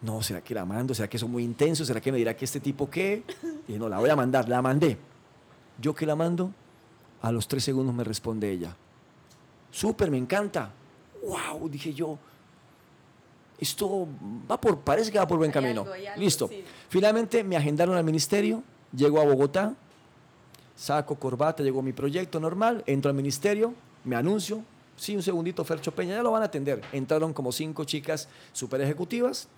No, ¿será que la mando? ¿Será que es muy intenso? ¿Será que me dirá que este tipo qué? Y no, la voy a mandar. La mandé. Yo que la mando, a los tres segundos me responde ella. Súper, me encanta. ¡Wow! Dije yo. Esto va por, parece que va por buen camino. algo, hay algo, Listo. sí. Finalmente me agendaron al ministerio, llego a Bogotá, saco corbata, llego a mi proyecto normal, entro al ministerio, me anuncio. Sí, un segundito, Fercho Peña, ya lo van a atender. Entraron como cinco chicas super ejecutivas.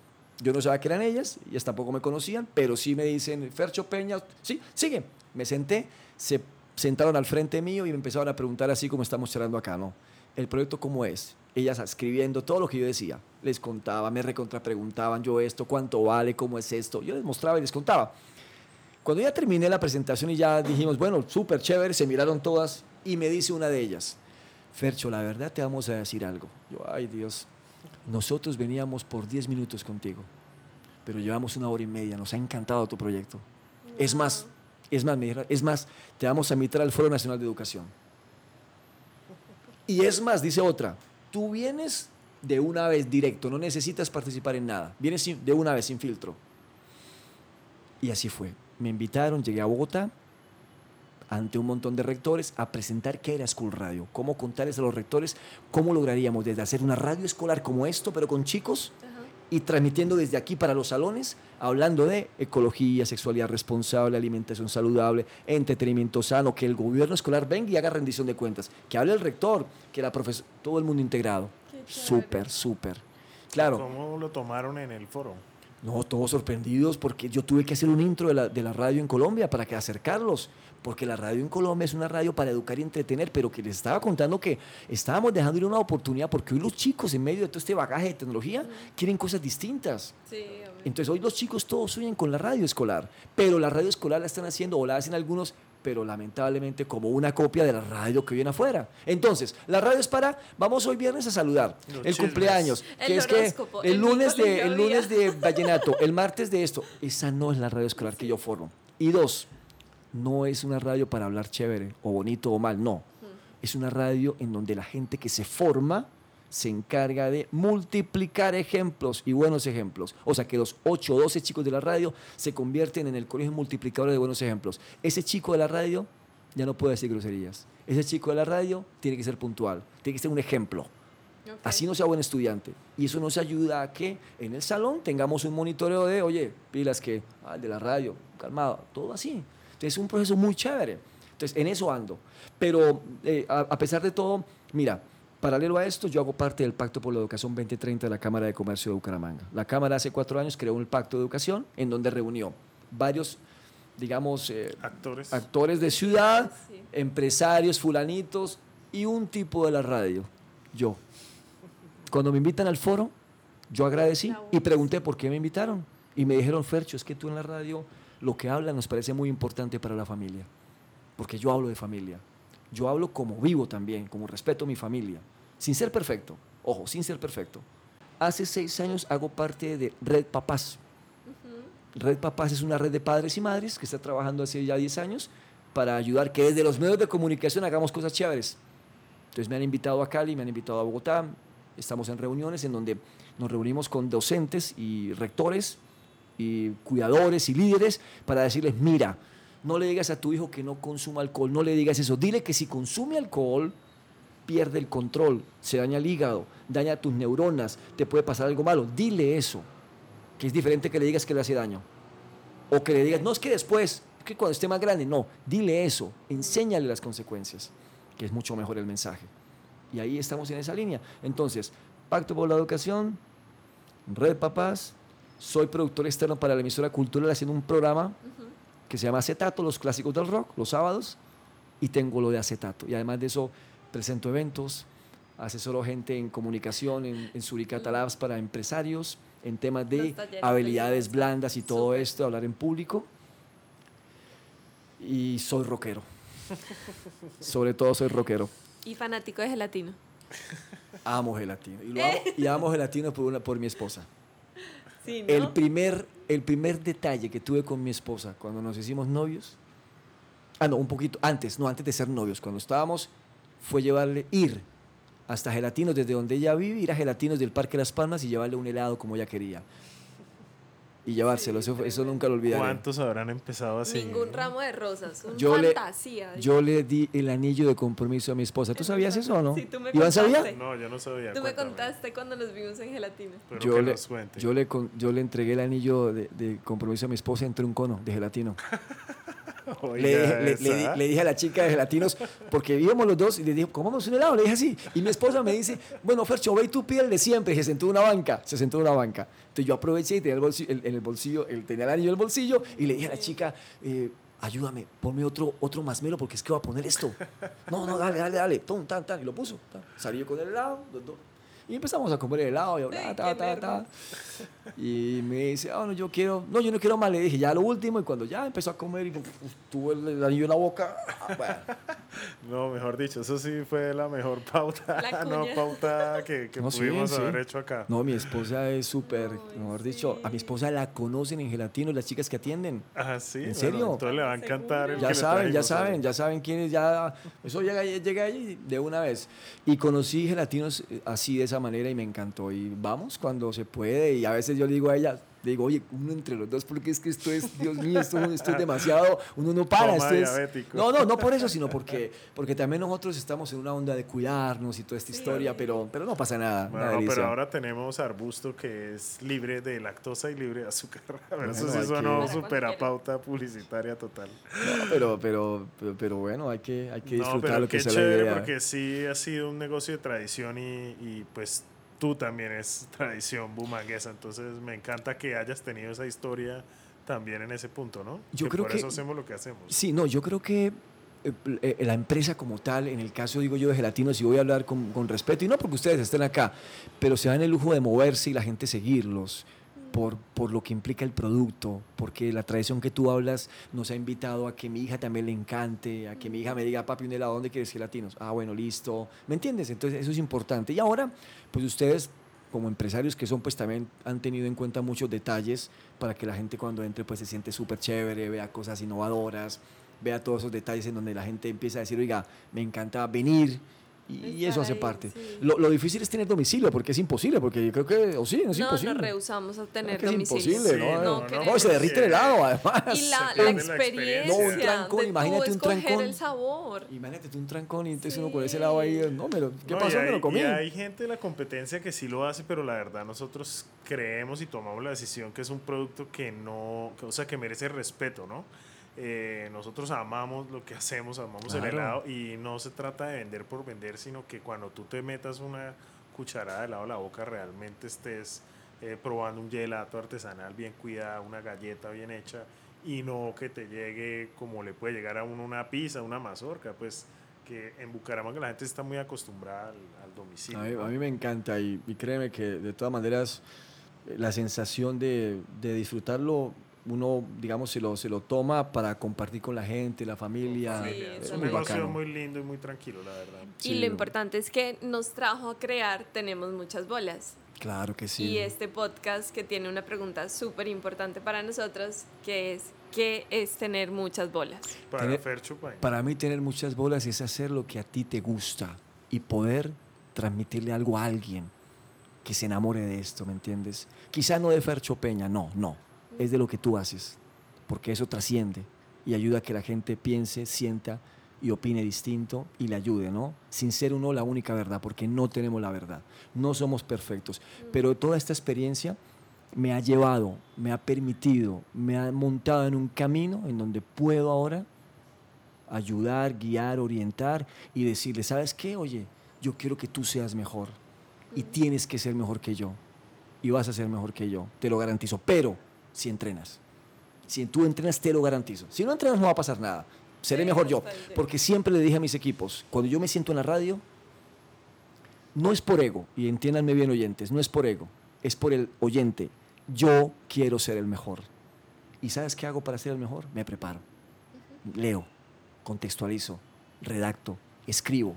Yo no sabía que eran ellas, ellas tampoco me conocían, pero sí me dicen, Fercho Peña, sí, sigue. Me senté, se sentaron al frente mío y me empezaron a preguntar así como estamos charlando acá, ¿no? El proyecto cómo es. Ellas escribiendo todo lo que yo decía. Les contaba, me recontrapreguntaban yo esto, cuánto vale, cómo es esto. Yo les mostraba y les contaba. Cuando ya terminé la presentación y ya dijimos, bueno, súper chévere, se miraron todas y me dice una de ellas, Fercho, la verdad te vamos a decir algo. Yo, ay Dios, nosotros veníamos por 10 minutos contigo, pero llevamos una hora y media, nos ha encantado tu proyecto. Es más, es más, me dijeron, es más, te vamos a invitar al Foro Nacional de Educación. Y es más, dice otra, tú vienes de una vez directo, no necesitas participar en nada, vienes de una vez sin filtro. Y así fue. Me invitaron, llegué a Bogotá ante un montón de rectores a presentar qué era School Radio, cómo contarles a los rectores cómo lograríamos desde hacer una radio escolar como esto, pero con chicos. Y transmitiendo desde aquí para los salones, hablando de ecología, sexualidad responsable, alimentación saludable, entretenimiento sano, que el gobierno escolar venga y haga rendición de cuentas, que hable el rector, que la profesora, todo el mundo integrado. Súper, súper. Claro. ¿Cómo lo tomaron en el foro? No, todos sorprendidos porque yo tuve que hacer un intro de la, de la radio en Colombia para que acercarlos, porque la radio en Colombia es una radio para educar y entretener, pero que les estaba contando que estábamos dejando ir una oportunidad porque hoy los chicos en medio de todo este bagaje de tecnología quieren cosas distintas. Sí. Entonces hoy los chicos todos sueñan con la radio escolar, pero la radio escolar la están haciendo o la hacen algunos, pero lamentablemente como una copia de la radio que viene afuera. Entonces, la radio es para, vamos hoy viernes a saludar, Los el chismes. cumpleaños, El que es que horóscopo, el el lunes de, el lunes de vallenato, el martes de esto. Esa no es la radio escolar que yo formo. Y dos, no es una radio para hablar chévere o bonito o mal, no. Es una radio en donde la gente que se forma se encarga de multiplicar ejemplos y buenos ejemplos. O sea, que los 8 o 12 chicos de la radio se convierten en el colegio multiplicador de buenos ejemplos. Ese chico de la radio ya no puede decir groserías. Ese chico de la radio tiene que ser puntual, tiene que ser un ejemplo. Ok. Así no sea buen estudiante. Y eso nos ayuda a que en el salón tengamos un monitoreo de, oye, pilas que, ah, el de la radio, calmado, todo así. Entonces es un proceso muy chévere. Entonces en eso ando. Pero eh, a, a pesar de todo, mira, paralelo a esto, yo hago parte del Pacto por la Educación 2030 de la Cámara de Comercio de Bucaramanga. La Cámara hace cuatro años creó un pacto de educación en donde reunió varios, digamos, eh, Actores. actores de ciudad, Sí. empresarios, fulanitos y un tipo de la radio, yo. Cuando me invitan al foro, yo agradecí y pregunté por qué me invitaron. Y me dijeron, Fercho, es que tú en la radio lo que hablas nos parece muy importante para la familia. Porque yo hablo de familia. Yo hablo como vivo también, como respeto a mi familia. Sin ser perfecto. Ojo, sin ser perfecto. Hace seis años hago parte de Red Papás. Red Papás es una red de padres y madres que está trabajando hace ya 10 años para ayudar que desde los medios de comunicación hagamos cosas chéveres. Entonces me han invitado a Cali, me han invitado a Bogotá, estamos en reuniones en donde nos reunimos con docentes y rectores y cuidadores y líderes para decirles, mira, no le digas a tu hijo que no consuma alcohol, no le digas eso, dile que si consume alcohol pierde el control, se daña el hígado, daña tus neuronas, te puede pasar algo malo, dile eso que es diferente que le digas que le hace daño. O que le digas, no es que después, es que cuando esté más grande, no, dile eso, enséñale las consecuencias, que es mucho mejor el mensaje. Y ahí estamos en esa línea. Entonces, Pacto por la Educación, Red Papás, soy productor externo para la emisora cultural haciendo un programa que se llama Acetato, los clásicos del rock, los sábados, y tengo lo de Acetato. Y además de eso, presento eventos, asesoro gente en comunicación, en, en Suricata Labs para empresarios, en temas de habilidades blandas y todo Súper. esto, hablar en público. Y soy rockero. Sobre todo soy rockero. Y fanático de gelatino. Amo gelatino. Y, lo amo, y amo gelatino por, una, por mi esposa. El primer, el primer detalle que tuve con mi esposa cuando nos hicimos novios, ah, no, un poquito antes, no, antes de ser novios, cuando estábamos, fue llevarle, ir hasta Gelatinos, desde donde ella vive, ir a Gelatinos del Parque Las Palmas y llevarle un helado como ella quería. Y llevárselo, eso, fue- eso nunca lo olvidaré. ¿Cuántos habrán empezado así? Ningún ramo de rosas. Un Yo le, fantasía. yo le di el anillo de compromiso a mi esposa. ¿Tú sabías eso o no? Sí, tú me ¿Iván sabía? contaste. No, yo no sabía. Tú me cuéntame. contaste cuando nos vimos en gelatina. Pero Yo que le, nos cuente. yo, le, con- yo le entregué el anillo de, de compromiso a mi esposa entre un cono de gelatino. Oiga, Le, dije- le- le di- esa. le dije a la chica de gelatinos, porque íbamos los dos y le dije, comamos un helado, le dije así. Y mi esposa me dice, bueno, Fercho, ve y tú pide el de siempre. Y se sentó en una banca, se sentó en una banca. Entonces yo aproveché y tenía el bolsillo, el- en el bolsillo, el, tenía el anillo en el bolsillo y le dije a la chica, eh, ayúdame, ponme otro, otro masmelo porque es que voy a poner esto. No, no, dale, dale, dale, tum, tan, tan. Y lo puso. tan. Salí yo con el helado, los dos. Y empezamos a comer el helado y hablar, ta, ta, ta. Y me dice, ah, no, yo quiero, no, yo no quiero más. Le dije, ya lo último. Y cuando ya empezó a comer y tuvo el, anillo en la boca, ah, bueno, No, mejor dicho, eso sí fue la mejor pauta, La no pauta que, que No, pudimos sí. haber hecho acá. No, mi esposa es súper, mejor dicho, a mi esposa la conocen en gelatino las chicas que atienden. Ah, sí. ¿En bueno, serio? entonces le va a encantar el Ya que le saben, ya saben, ya saben quiénes ya. Eso llega, llega ahí de una vez. Y conocí gelatinos eh, así de esa manera y me encantó. Y vamos cuando se puede. Y a veces yo le digo a ella, digo, oye, uno entre los dos, porque es que esto es, Dios mío, esto, esto es demasiado, uno no para. Esto es, diabético. no, no, no por eso, sino porque, porque también nosotros estamos en una onda de cuidarnos y toda esta historia, pero, pero no pasa nada. Bueno, no, pero ahora tenemos arbusto que es libre de lactosa y libre de azúcar. A ver, eso Bueno, sí hay sonó que- súper a pauta publicitaria total. No, pero, pero, pero, pero bueno, hay que, hay que No, disfrutar pero lo que qué sea la chévere idea. porque sí ha sido un negocio de tradición y, y, pues tú también es tradición bumanguesa. Entonces me encanta que hayas tenido esa historia también en ese punto, ¿no? Yo que creo por que- eso hacemos lo que hacemos. Sí, no, yo creo que eh, eh, la empresa como tal, en el caso digo yo de Gelatinos, y voy a hablar con, con respeto, y no porque ustedes estén acá, pero se dan el lujo de moverse y la gente seguirlos por, por lo que implica el producto, porque la tradición que tú hablas nos ha invitado a que mi hija también le encante, a que mi hija me diga, papi, un helado, ¿dónde quieres gelatinos? Ah, bueno, listo. ¿Me entiendes? Entonces eso es importante. Y ahora, pues ustedes como empresarios que son, pues también han tenido en cuenta muchos detalles para que la gente cuando entre pues se siente súper chévere, vea cosas innovadoras, vea todos esos detalles en donde la gente empieza a decir, oiga, me encanta venir y, y eso hace ahí, parte. sí. Lo, lo difícil es tener domicilio, porque es imposible, porque yo creo que, o sí, no es no, imposible. nos rehusamos a tener Creo que es domicilio. imposible, Sí, ¿no? no, No, no, se derrite el helado, además. Y la, la experiencia. No, un trancón, de imagínate un trancón. el sabor. Imagínate un trancón y entonces uno Sí. con ese helado ahí, no, pero ¿qué No, pasó? y Me hay, lo comí. y hay gente de la competencia que sí lo hace, pero la verdad nosotros creemos y tomamos la decisión que es un producto que no, que, o sea, que merece respeto, ¿no? Eh, nosotros amamos lo que hacemos, amamos el helado y no se trata de vender por vender, sino que cuando tú te metas una cucharada de helado a la boca realmente estés eh, probando un gelato artesanal bien cuidado, una galleta bien hecha y no que te llegue como le puede llegar a uno una pizza, una mazorca, pues que en Bucaramanga la gente está muy acostumbrada al, al domicilio. A mí, ¿no? a mí me encanta y, y créeme que de todas maneras eh, la sensación de, de disfrutarlo uno, digamos, se lo, se lo toma para compartir con la gente, la familia. Sí, es un muy negocio bacano. muy lindo y muy tranquilo, la verdad. Sí. Y lo importante es que nos trajo a crear Tenemos Muchas Bolas. Claro que sí. Y este podcast que tiene una pregunta súper importante para nosotros, que es, ¿qué es tener muchas bolas? Para Tener-. Para mí tener muchas bolas es hacer lo que a ti te gusta y poder transmitirle algo a alguien que se enamore de esto, ¿me entiendes? Quizá no de Fercho Peña, no, no. Es de lo que tú haces, porque eso trasciende y ayuda a que la gente piense, sienta y opine distinto y le ayude, ¿no? Sin ser uno la única verdad, porque no tenemos la verdad, no somos perfectos, pero toda esta experiencia me ha llevado, me ha permitido, me ha montado en un camino en donde puedo ahora ayudar, guiar, orientar y decirle, ¿sabes qué? Oye, yo quiero que tú seas mejor y tienes que ser mejor que yo y vas a ser mejor que yo, te lo garantizo, pero si entrenas. Si tú entrenas, te lo garantizo. Si no entrenas, no va a pasar nada. Seré mejor yo. Porque siempre le dije a mis equipos, cuando yo me siento en la radio, no es por ego, y entiéndanme bien oyentes, no es por ego, es por el oyente. Yo quiero ser el mejor. ¿Y sabes qué hago para ser el mejor? Me preparo. leo, contextualizo, redacto, escribo,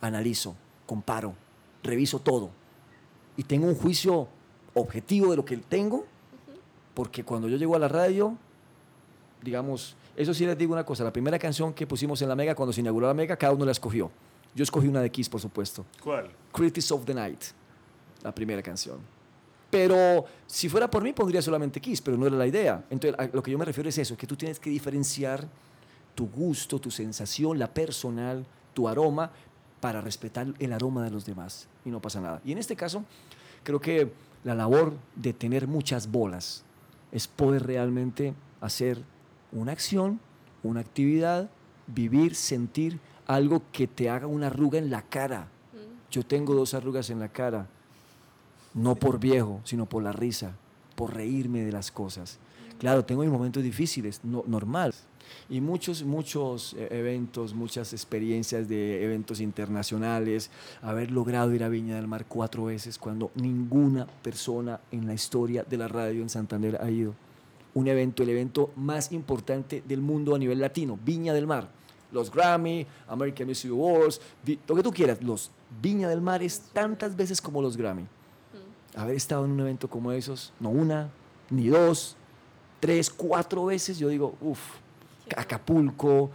analizo, comparo, reviso todo. Y tengo un juicio objetivo de lo que tengo, porque cuando yo llego a la radio, digamos, eso sí les digo una cosa, la primera canción que pusimos en la Mega, cuando se inauguró la Mega, cada uno la escogió. Yo escogí una de Kiss, por supuesto. ¿Cuál? Critics of the Night, la primera canción. Pero si fuera por mí, pondría solamente Kiss, pero no era la idea. Entonces, a lo que yo me refiero es eso, que tú tienes que diferenciar tu gusto, tu sensación, la personal, tu aroma, para respetar el aroma de los demás. Y no pasa nada. Y en este caso, creo que la labor de tener muchas bolas es poder realmente hacer una acción, una actividad, vivir, sentir algo que te haga una arruga en la cara. Yo tengo dos arrugas en la cara, no por viejo, sino por la risa, por reírme de las cosas. Claro, tengo mis momentos difíciles, no, normal. Y muchos, muchos eh, eventos, muchas experiencias de eventos internacionales, haber logrado ir a Viña del Mar cuatro veces cuando ninguna persona en la historia de la radio en Santander ha ido. Un evento, el evento más importante del mundo a nivel latino, Viña del Mar. Los Grammy, American Music Awards, lo que tú quieras, los Viña del Mar es tantas veces como los Grammy. Haber estado en un evento como esos, no una, ni dos, tres, cuatro veces, yo digo, uff, Acapulco,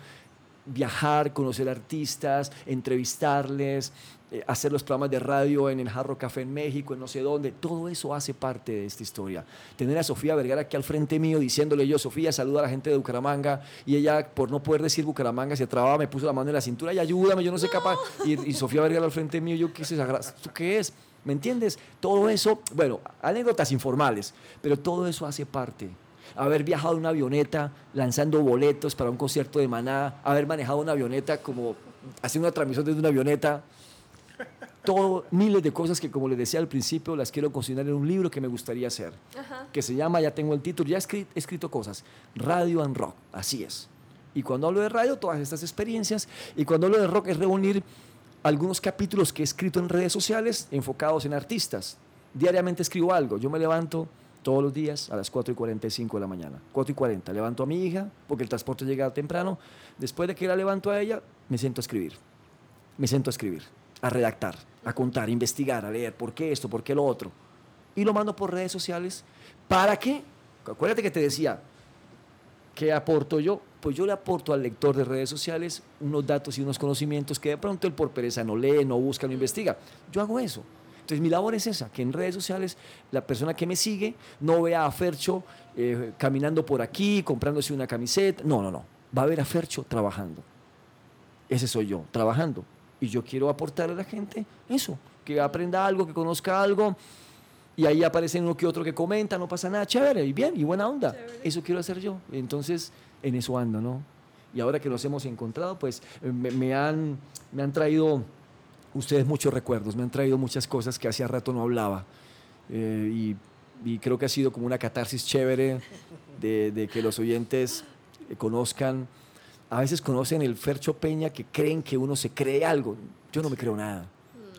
viajar, conocer artistas, entrevistarles, eh, hacer los programas de radio en el Jarro Café en México, en no sé dónde, todo eso hace parte de esta historia. Tener a Sofía Vergara aquí al frente mío diciéndole yo, Sofía, saluda a la gente de Bucaramanga, y ella, por no poder decir Bucaramanga, se trababa, me puso la mano en la cintura y ayúdame, yo no sé capaz. Y, y Sofía Vergara al frente mío, yo quise sacar, ¿esto qué es? ¿Me entiendes? Todo eso, bueno, anécdotas informales, pero todo eso hace parte haber viajado en una avioneta lanzando boletos para un concierto de Maná, haber manejado una avioneta como haciendo una transmisión desde una avioneta. Todo, miles de cosas que, como les decía al principio, las quiero cocinar en un libro que me gustaría hacer, que se llama, ya tengo el título, ya he escri- he escrito cosas, Radio and Rock, así es. Y cuando hablo de radio, todas estas experiencias, y cuando hablo de rock es reunir algunos capítulos que he escrito en redes sociales enfocados en artistas. Diariamente escribo algo, yo me levanto todos los días a las 4 y 45 de la mañana. 4 y 40. Levanto a mi hija porque el transporte llega temprano. Después de que la levanto a ella, me siento a escribir. Me siento a escribir, a redactar, a contar, a investigar, a leer por qué esto, por qué lo otro. Y lo mando por redes sociales. ¿Para qué? Acuérdate que te decía, ¿qué aporto yo? Pues yo le aporto al lector de redes sociales unos datos y unos conocimientos que de pronto él por pereza no lee, no busca, no investiga. Yo hago eso. Entonces mi labor es esa, que en redes sociales la persona que me sigue no vea a Fercho eh, caminando por aquí, comprándose una camiseta. No, no, no. Va a ver a Fercho trabajando. Ese soy yo, trabajando. Y yo quiero aportarle a la gente eso, que aprenda algo, que conozca algo. Y ahí aparece uno que otro que comenta, no pasa nada, chévere, y bien, y buena onda. Chévere. Eso quiero hacer yo. Entonces, en eso ando, ¿no? Y ahora que nos hemos encontrado, pues eh, me, me han, me han traído ustedes muchos recuerdos, me han traído muchas cosas que hacía rato no hablaba. Eh, y, creo que ha sido como una catarsis chévere de, de que los oyentes eh, conozcan. A veces conocen el Fercho Peña que creen que uno se cree algo. Yo no me creo nada.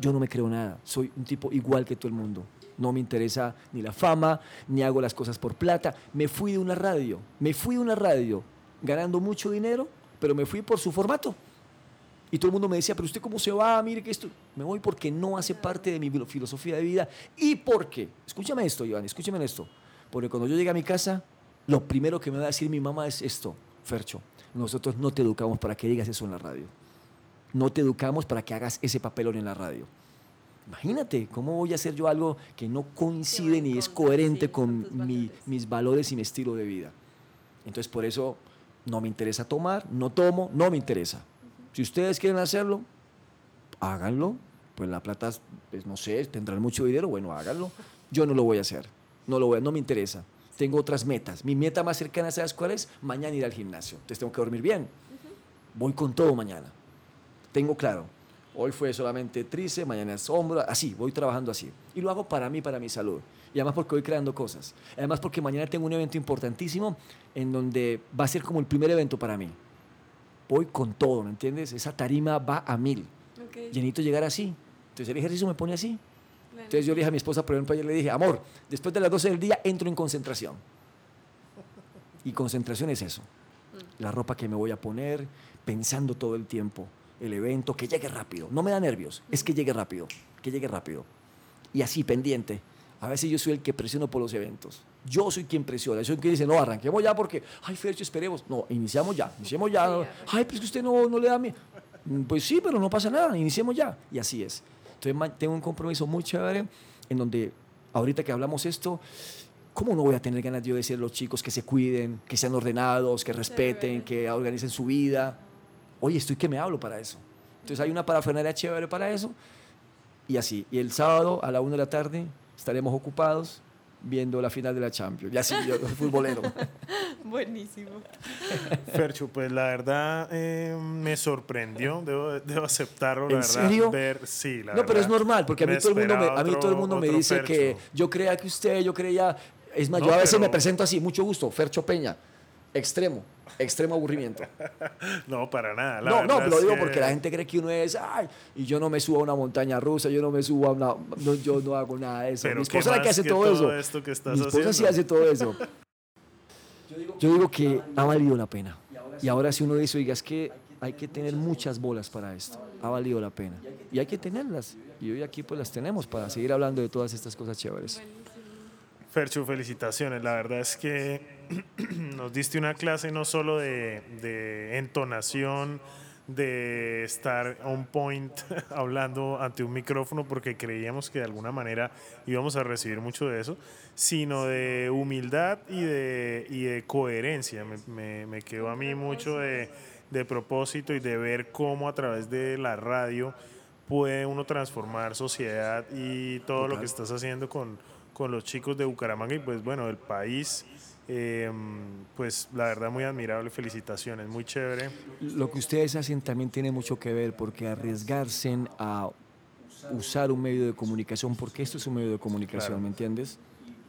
Yo no me creo nada. Soy un tipo igual que todo el mundo. No me interesa ni la fama, ni hago las cosas por plata. Me fui de una radio. Me fui de una radio ganando mucho dinero, pero me fui por su formato. Y todo el mundo me decía, pero usted cómo se va, mire que esto... Me voy porque no hace parte de mi filo- filosofía de vida. ¿Y por qué? Escúchame esto, Iván, escúchame esto. Porque cuando yo llegue a mi casa, lo primero que me va a decir mi mamá es esto, Fercho, nosotros no te educamos para que digas eso en la radio. No te educamos para que hagas ese papelón en la radio. Imagínate, ¿cómo voy a hacer yo algo que no coincide ni es coherente con con mi- mis valores y mi estilo de vida? Entonces, por eso no me interesa tomar, no tomo, no me interesa. Si ustedes quieren hacerlo, háganlo. Pues la plata, pues, no sé, tendrán mucho dinero, bueno, háganlo. Yo no lo voy a hacer, no lo voy a, no me interesa. Tengo otras metas. Mi meta más cercana, ¿sabes cuál es? Mañana ir al gimnasio. Entonces tengo que dormir bien. Voy con todo mañana. Tengo claro. Hoy fue solamente tríceps, mañana es hombro, así, voy trabajando así. Y lo hago para mí, para mi salud. Y además porque voy creando cosas. Además porque mañana tengo un evento importantísimo en donde va a ser como el primer evento para mí. Voy con todo, ¿me entiendes? Esa tarima va a mil. Ok, Y necesito llegar así. Entonces el ejercicio me pone así. Entonces yo le dije a mi esposa, por ejemplo, ayer le dije, amor, después de las 12 del día entro en concentración. Y concentración es eso. la ropa que me voy a poner, pensando todo el tiempo, el evento, que llegue rápido. No me da nervios, es que llegue rápido, que llegue rápido. Y así, pendiente. A veces yo soy el que presiono por los eventos. Yo soy quien presiona. Yo soy quien dice, no, arranquemos ya porque, ay, Fercho, esperemos. No, iniciamos ya, iniciemos ya. Ay, pero es que usted no, no le da miedo. Mm, pues sí, pero no pasa nada, iniciemos ya. Y así es. Entonces tengo un compromiso muy chévere en donde ahorita que hablamos esto, ¿cómo no voy a tener ganas yo de decir a los chicos que se cuiden, que sean ordenados, que respeten, que organicen su vida? Oye, estoy que me hablo para eso. Entonces hay una parafernalia chévere para eso. Y así. Y el sábado a la una de la tarde estaremos ocupados viendo la final de la Champions. Ya sí, yo futbolero. Buenísimo. Ferchu, pues la verdad eh, me sorprendió, debo, debo aceptarlo. ¿En serio? sí, la no, pero es normal, porque a mí, todo el mundo me, a mí todo el mundo me dice que yo creía que usted, yo creía... Es más, yo a veces me presento así, mucho gusto, Fercho Peña, extremo, extremo aburrimiento. no, para nada. no, no, lo digo porque la gente cree que uno es, ay, y yo no me subo a una montaña rusa, yo no me subo a una, no, yo no hago nada de eso. Mi esposa es la que hace todo, eso. Esto que estás Mi esposa sí hace todo eso. Yo digo que ha valido la pena. Y ahora si uno dice, oiga, es que hay que tener muchas bolas para esto. Ha valido la pena. Y hay que tenerlas. Y hoy aquí pues las tenemos para seguir hablando de todas estas cosas chéveres. Ferchu, felicitaciones. La verdad es que nos diste una clase no solo de, de entonación, de estar on point hablando ante un micrófono porque creíamos que de alguna manera íbamos a recibir mucho de eso, sino de humildad y de, y de coherencia. Me, me, quedó a mí mucho de, de, propósito y de ver cómo a través de la radio puede uno transformar sociedad y todo lo que estás haciendo con, con los chicos de Bucaramanga y pues bueno, el país eh, pues la verdad muy admirable, felicitaciones, muy chévere. Lo que ustedes hacen también tiene mucho que ver porque arriesgarse a usar un medio de comunicación, porque esto es un medio de comunicación, ¿me entiendes?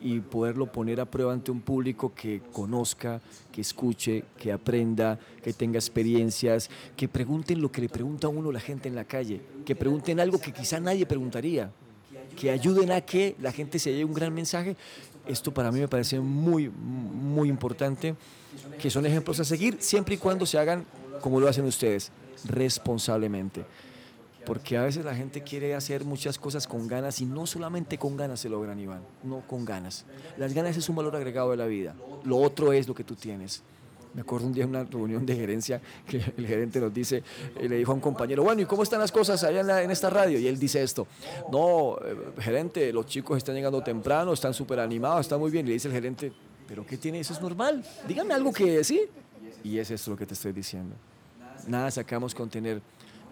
Y poderlo poner a prueba ante un público que conozca, que escuche, que aprenda, que tenga experiencias, que pregunten lo que le pregunta a uno la gente en la calle, que pregunten algo que quizá nadie preguntaría, que ayuden a que la gente se lleve un gran mensaje esto para mí me parece muy, muy importante, que son ejemplos a seguir siempre y cuando se hagan como lo hacen ustedes, responsablemente. Porque a veces la gente quiere hacer muchas cosas con ganas y no solamente con ganas se logran, Iván, no con ganas. Las ganas es un valor agregado de la vida, lo otro es lo que tú tienes. Me acuerdo un día en una reunión de gerencia que el gerente nos dice, eh, le dijo a un compañero, bueno, ¿y cómo están las cosas allá en, esta radio? Y él dice esto, no, eh, gerente, los chicos están llegando temprano, están súper animados, está muy bien. Y le dice el gerente, ¿pero qué tiene? Eso es normal. Dígame algo que sí. Y es esto lo que te estoy diciendo. Nada sacamos con tener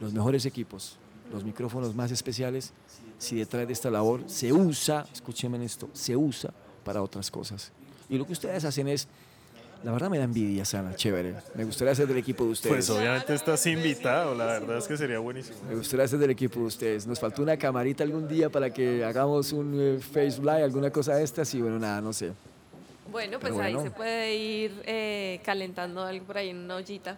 los mejores equipos, los micrófonos más especiales, si detrás de esta labor se usa, escúchenme esto, se usa para otras cosas. Y lo que ustedes hacen es la verdad me da envidia, Sana, chévere. Me gustaría ser del equipo de ustedes. Pues obviamente estás invitado, la verdad es que sería buenísimo. Me gustaría ser del equipo de ustedes. Nos faltó una camarita algún día para que hagamos un eh, face live, alguna cosa de estas y bueno, nada, no sé. Bueno, pues ahí se puede ir eh, calentando algo por ahí en una ollita.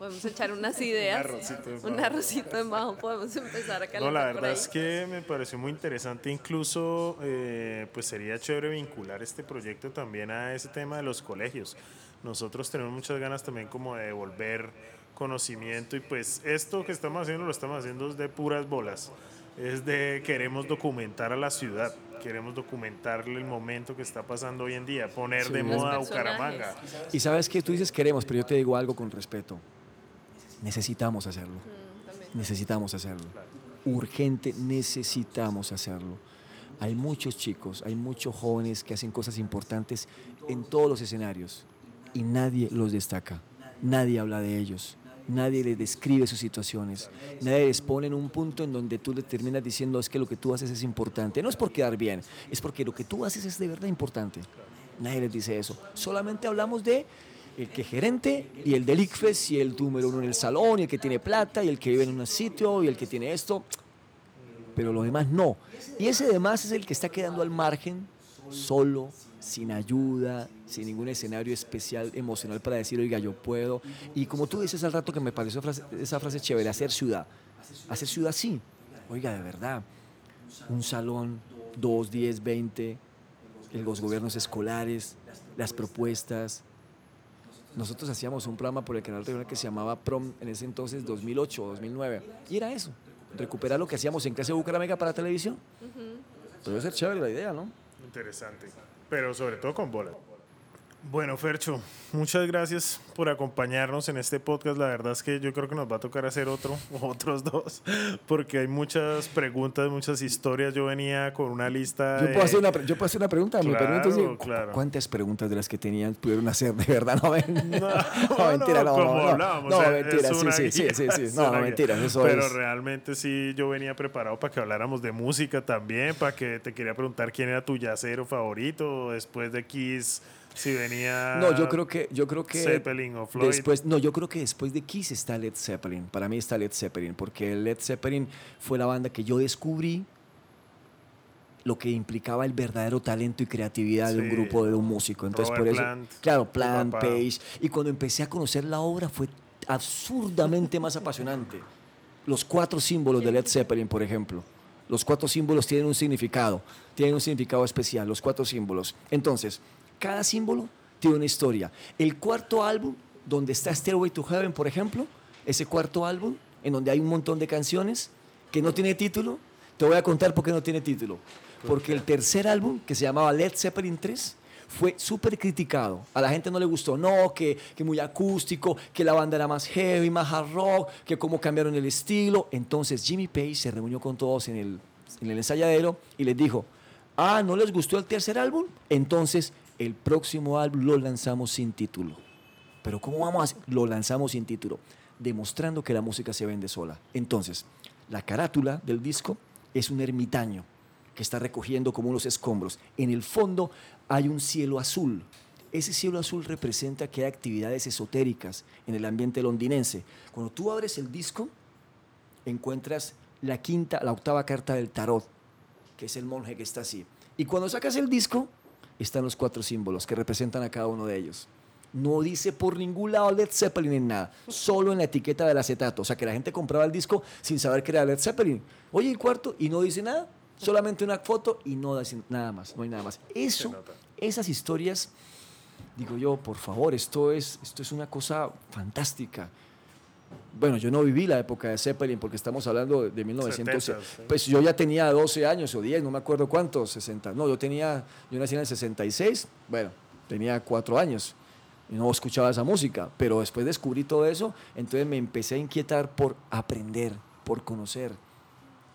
Podemos echar unas ideas. un arrocito de bajo. Un arrocito de bajo, podemos empezar a calentar. No, la verdad es que me pareció muy interesante. Incluso, eh, pues sería chévere vincular este proyecto también a ese tema de los colegios. Nosotros tenemos muchas ganas también como de devolver conocimiento y pues esto que estamos haciendo lo estamos haciendo de puras bolas. Es de queremos documentar a la ciudad, queremos documentarle el momento que está pasando hoy en día, poner de moda a Bucaramanga. Y sabes que tú dices queremos, pero yo te digo algo con respeto necesitamos hacerlo. Necesitamos hacerlo. Urgente, necesitamos hacerlo. Hay muchos chicos, hay muchos jóvenes que hacen cosas importantes en todos los escenarios y nadie los destaca, nadie habla de ellos, nadie les describe sus situaciones, nadie les pone en un punto en donde tú le terminas diciendo es que lo que tú haces es importante. No es por quedar bien, es porque lo que tú haces es de verdad importante. Nadie les dice eso. Solamente hablamos de el que gerente y el del ICFES y el número uno en el salón y el que tiene plata y el que vive en un sitio y el que tiene esto, pero los demás no. Y ese demás es el que está quedando al margen, solo, sin ayuda, sin ningún escenario especial emocional para decir, oiga, yo puedo. Y como tú dices al rato que me pareció esa frase chévere, hacer ciudad. Hacer ciudad sí. Oiga, de verdad. Un salón, dos, diez, veinte, los gobiernos escolares, las propuestas, nosotros hacíamos un programa por el canal regional que se llamaba Prom en ese entonces 2008 o 2009. Y era eso, recuperar lo que hacíamos en clase Bucaramanga para televisión. Puede ser chévere la idea, ¿no? Interesante. Pero sobre todo con bola. Bueno, Fercho, muchas gracias por acompañarnos en este podcast. La verdad es que yo creo que nos va a tocar hacer otro o otros dos, porque hay muchas preguntas, muchas historias. Yo venía con una lista. Yo puedo, hacer, una, yo puedo hacer una pregunta. Claro, claro. ¿Cuántas preguntas de las que tenían pudieron hacer de verdad? No, no, mentira, no. No, no, no, mentira, sí, sí, sí, sí, No, no, mentira, eso Pero realmente sí, yo venía preparado para que habláramos de música también, para que te quería preguntar quién era tu yacero favorito después de Kiss si venía. No, yo creo que. Yo creo que Zeppelin o Floyd. Después, no, yo creo que después de Kiss está Led Zeppelin. Para mí está Led Zeppelin, porque Led Zeppelin fue la banda que yo descubrí lo que implicaba el verdadero talento y creatividad de un grupo de un músico. Entonces, por eso. claro, Plan, Page. Y cuando empecé a conocer la obra fue absurdamente más apasionante. Los cuatro símbolos de Led Zeppelin, por ejemplo. Los cuatro símbolos tienen un significado, tienen un significado especial, los cuatro símbolos. Entonces, cada símbolo tiene una historia. El cuarto álbum, donde está Stairway to Heaven, por ejemplo, ese cuarto álbum, en donde hay un montón de canciones que no tiene título, te voy a contar por qué no tiene título. Porque el tercer álbum, que se llamaba Led Zeppelin 3, fue súper criticado. A la gente no le gustó, no, que, que, muy acústico, que la banda era más heavy, más hard rock, que cómo cambiaron el estilo. Entonces Jimmy Page se reunió con todos en el, en el ensayadero y les dijo, ah, ¿no les gustó el tercer álbum? Entonces el próximo álbum lo lanzamos sin título. Pero ¿cómo vamos a hacer? Lo lanzamos sin título, demostrando que la música se vende sola. Entonces, la carátula del disco es un ermitaño que está recogiendo como unos escombros. En el fondo hay un cielo azul. Ese cielo azul representa que hay actividades esotéricas en el ambiente londinense. Cuando tú abres el disco, encuentras la quinta, la octava carta del tarot, que es el monje que está así. Y cuando sacas el disco, están los cuatro símbolos que representan a cada uno de ellos. No dice por ningún lado Led Zeppelin en nada, solo en la etiqueta del acetato. O sea que la gente compraba el disco sin saber que era Led Zeppelin. Oye, el cuarto, y no dice nada, solamente una foto y no dice nada más, no hay nada más. Eso, esas historias, digo yo, por favor, esto es, esto es una cosa fantástica bueno, yo no viví la época de Zeppelin porque estamos hablando de 1900. Pues yo ya tenía 12 años o 10, no me acuerdo cuántos, 60. No, yo tenía, yo nací en el 66, bueno, tenía 4 años y no escuchaba esa música, pero después descubrí todo eso, entonces me empecé a inquietar por aprender, por conocer.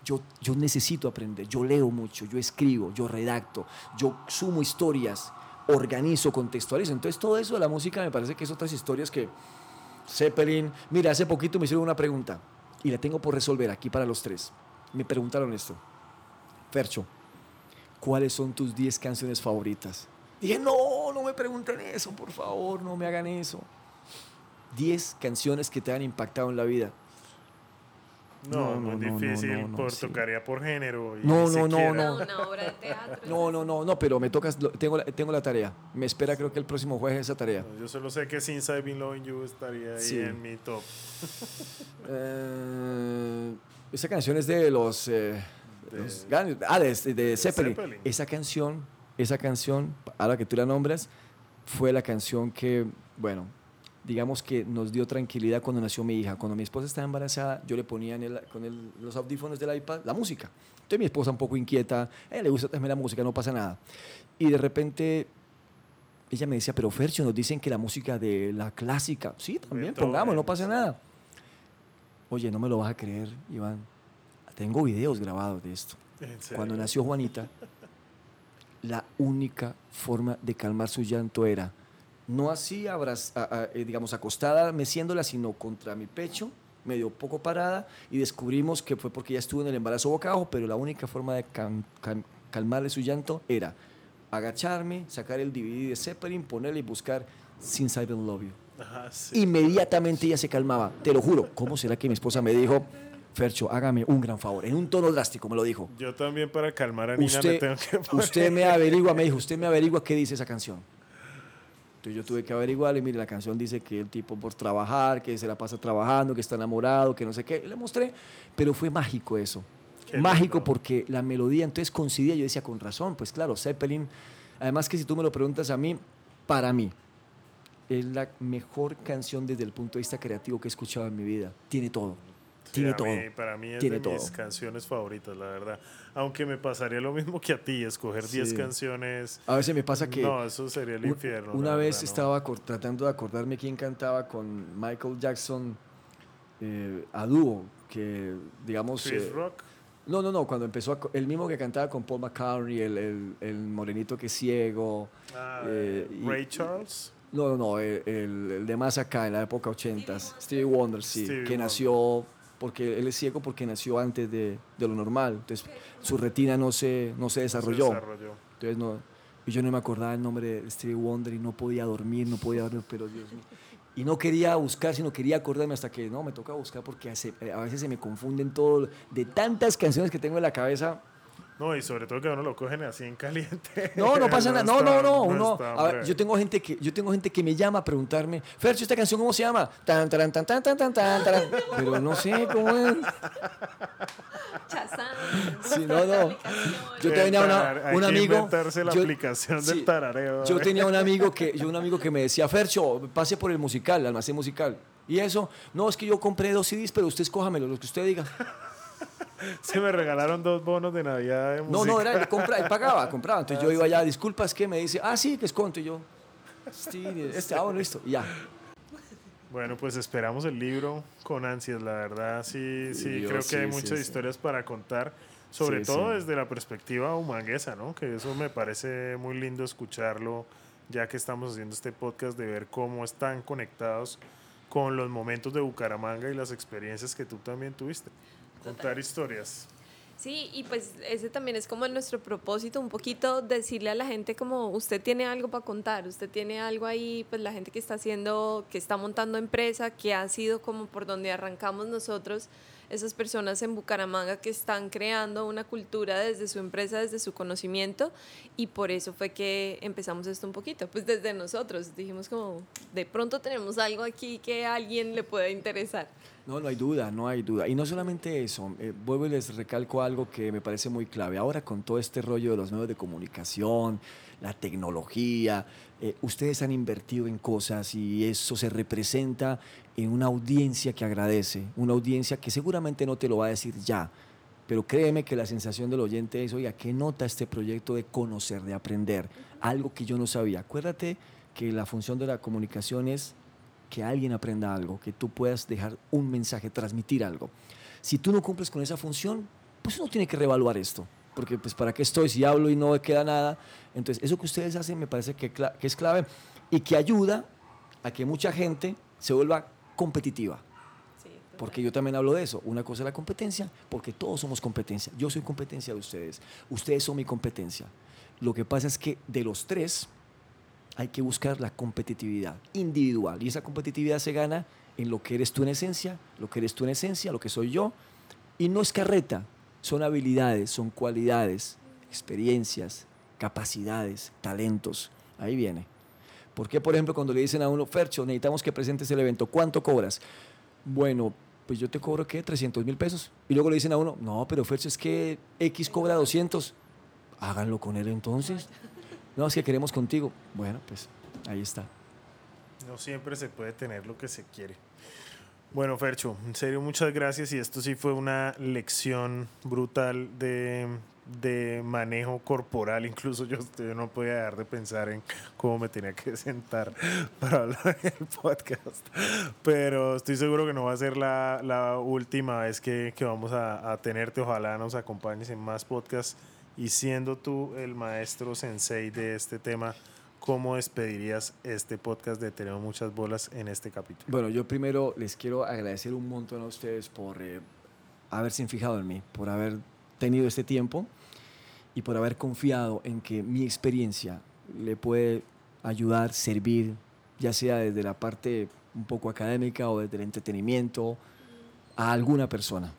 Yo, yo necesito aprender, yo leo mucho, yo escribo, yo redacto, yo sumo historias, organizo, contextualizo. Entonces todo eso de la música me parece que es otras historias que Zeppelin. Mira, hace poquito me hicieron una pregunta y la tengo por resolver aquí para los tres. Me preguntaron esto. Fercho, ¿cuáles son tus 10 canciones favoritas? Dije, no, no me pregunten eso, por favor, no me hagan eso. 10 canciones que te han impactado en la vida. No, no, es difícil, por, tocaría por género. no, no, no, no. Una obra de teatro. No, no, no, no, pero me tocas, tengo, tengo la tarea. Me espera creo que el próximo jueves esa tarea. yo solo sé que Since I've Been Loving You estaría ahí en mi top. Eh, esa canción es de los... Eh, de, ah, de, de, Zeppelin. Esa canción, esa canción, ahora que tú la nombras, fue la canción que, bueno, digamos que nos dio tranquilidad cuando nació mi hija. Cuando mi esposa estaba embarazada, yo le ponía con los audífonos del iPad la música. Entonces mi esposa un poco inquieta, a le gusta también la música, no pasa nada. Y de repente ella me decía, pero Fercho, nos dicen que la música de la clásica, sí, también pongamos, no pasa nada. Oye, no me lo vas a creer, Iván. Tengo videos grabados de esto. Cuando nació Juanita, la única forma de calmar su llanto era no así, eh, digamos, acostada, meciéndola, sino contra mi pecho, medio poco parada, y descubrimos que fue porque ya estuvo en el embarazo boca abajo, pero la única forma de calmarle su llanto era agacharme, sacar el DVD de Zeppelin, ponerle y buscar Since I Don't Love You. Inmediatamente ella se calmaba, te lo juro. ¿Cómo será que mi esposa me dijo, Fercho, hágame un gran favor, en un tono drástico me lo dijo. Yo también para calmar a Nina usted, me tengo que Usted me averigua, me dijo, usted me averigua qué dice esa canción yo tuve que averiguar y mire, la canción dice que el tipo por trabajar, que se la pasa trabajando, que está enamorado, que no sé qué. le mostré, pero fue mágico eso. mágico porque la melodía entonces coincidía, yo decía con razón, pues claro, Zeppelin, además que si tú me lo preguntas a mí, para mí, es la mejor canción desde el punto de vista creativo que he escuchado en mi vida. Tiene todo. Tiene todo. para mí es de mis canciones favoritas, la verdad. Aunque me pasaría lo mismo que a ti, escoger 10 canciones. A veces me pasa que. No, eso sería el infierno. Una vez estaba tratando de acordarme quién cantaba con Michael Jackson eh, a dúo, que digamos. Chris eh, Rock. No, no, no, cuando empezó, el mismo que cantaba con Paul McCartney, el, el, morenito que es ciego. Ah, eh, Ray Charles. No, no, no, el, de más acá, en la época 80, Stevie Wonder, sí, que nació, porque él es ciego porque nació antes de, de, lo normal, entonces su retina no se, no se desarrolló. Entonces no, yo no me acordaba el nombre de Stevie Wonder y no podía dormir, no podía dormir, pero Dios mío. Y no quería buscar, sino quería acordarme hasta que no, me toca buscar porque a veces se me confunden todo, de tantas canciones que tengo en la cabeza, no, y sobre todo que uno lo cogen así en caliente. No, no pasa nada. No, no, no. no yo tengo gente que yo tengo gente que me llama a preguntarme, Fercho, esta canción cómo se llama? Tan tan tan tan tan tan tan. Pero no sé cómo es. Chazán. Sí, no, no. Yo tenía una, un amigo. la yo, aplicación del tarareo. Yo tenía un amigo que yo un amigo que me decía, "Fercho, pase por el musical, el almacén musical." Y eso, no, es que yo compré dos CDs, pero usted escójamelo, lo que usted diga. Se me regalaron dos bonos de Navidad. no, no, era, él, compra, pagaba, compraba. Entonces yo iba allá, disculpas, que me dice, ah, sí, que es conto. Y yo, sí, este, ah, bueno, listo, ya. Bueno, pues esperamos el libro con ansias, la verdad. Sí, sí, creo que hay muchas historias para contar, sobre todo desde la perspectiva humanguesa, ¿no? Que eso me parece muy lindo escucharlo, ya que estamos haciendo este podcast, de ver cómo están conectados con los momentos de Bucaramanga y las experiencias que tú también tuviste. Contar historias. Sí, y pues ese también es como nuestro propósito, un poquito decirle a la gente como usted tiene algo para contar, usted tiene algo ahí, pues la gente que está haciendo, que está montando empresa, que ha sido como por donde arrancamos nosotros, esas personas en Bucaramanga que están creando una cultura desde su empresa, desde su conocimiento, y por eso fue que empezamos esto un poquito, pues desde nosotros, dijimos como, de pronto tenemos algo aquí que a alguien le puede interesar. No, no hay duda, no hay duda. Y no solamente eso, eh, vuelvo y les recalco algo que me parece muy clave. Ahora con todo este rollo de los medios de comunicación, la tecnología, eh, ustedes han invertido en cosas y eso se representa en una audiencia que agradece, una audiencia que seguramente no te lo va a decir ya, pero créeme que la sensación del oyente es, oiga, ¿qué nota este proyecto de conocer, de aprender? Algo que yo no sabía. Acuérdate que la función de la comunicación es que alguien aprenda algo, que tú puedas dejar un mensaje, transmitir algo. Si tú no cumples con esa función, pues uno tiene que reevaluar esto, porque pues para qué estoy si hablo y no queda nada. Entonces, eso que ustedes hacen me parece que es clave y que ayuda a que mucha gente se vuelva competitiva. Porque yo también hablo de eso. Una cosa es la competencia, porque todos somos competencia. Yo soy competencia de ustedes. Ustedes son mi competencia. Lo que pasa es que de los tres, hay que buscar la competitividad individual. Y esa competitividad se gana en lo que eres tú en esencia, lo que eres tú en esencia, lo que soy yo. Y no es carreta, son habilidades, son cualidades, experiencias, capacidades, talentos. Ahí viene. ¿Por qué, por ejemplo, cuando le dicen a uno, Fercho, necesitamos que presentes el evento, ¿cuánto cobras? Bueno, pues yo te cobro, ¿qué? 300 mil pesos. Y luego le dicen a uno, no, pero Fercho, es que X cobra 200. Háganlo con él entonces. No, es que queremos contigo. Bueno, pues ahí está. No siempre se puede tener lo que se quiere. Bueno, Fercho, en serio, muchas gracias. Y esto sí fue una lección brutal de, de manejo corporal. Incluso yo, no podía dejar de pensar en cómo me tenía que sentar para hablar en el podcast. Pero estoy seguro que no va a ser la, la última vez que, que vamos a, a tenerte. Ojalá nos acompañes en más podcasts y siendo tú el maestro sensei de este tema, ¿cómo despedirías este podcast de Tenemos Muchas Bolas en este capítulo? Bueno, yo primero les quiero agradecer un montón a ustedes por eh, haberse fijado en mí, por haber tenido este tiempo y por haber confiado en que mi experiencia le puede ayudar, servir, ya sea desde la parte un poco académica o desde el entretenimiento, a alguna persona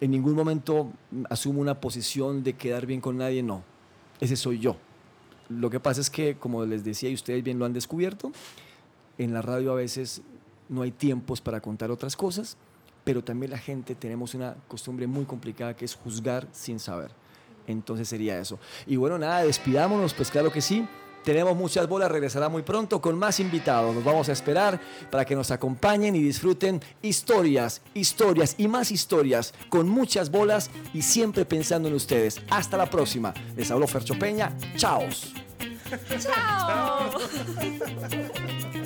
en ningún momento asumo una posición de quedar bien con nadie, no. Ese soy yo. Lo que pasa es que, como les decía y ustedes bien lo han descubierto, en la radio a veces no hay tiempos para contar otras cosas, pero también la gente tenemos una costumbre muy complicada que es juzgar sin saber. Entonces sería eso. Y bueno, nada, despidámonos, pues claro que sí. Tenemos muchas bolas, regresará muy pronto con más invitados. Nos vamos a esperar para que nos acompañen y disfruten historias, historias y más historias con muchas bolas y siempre pensando en ustedes. Hasta la próxima. Les habló Fercho Peña. Chao. Chao.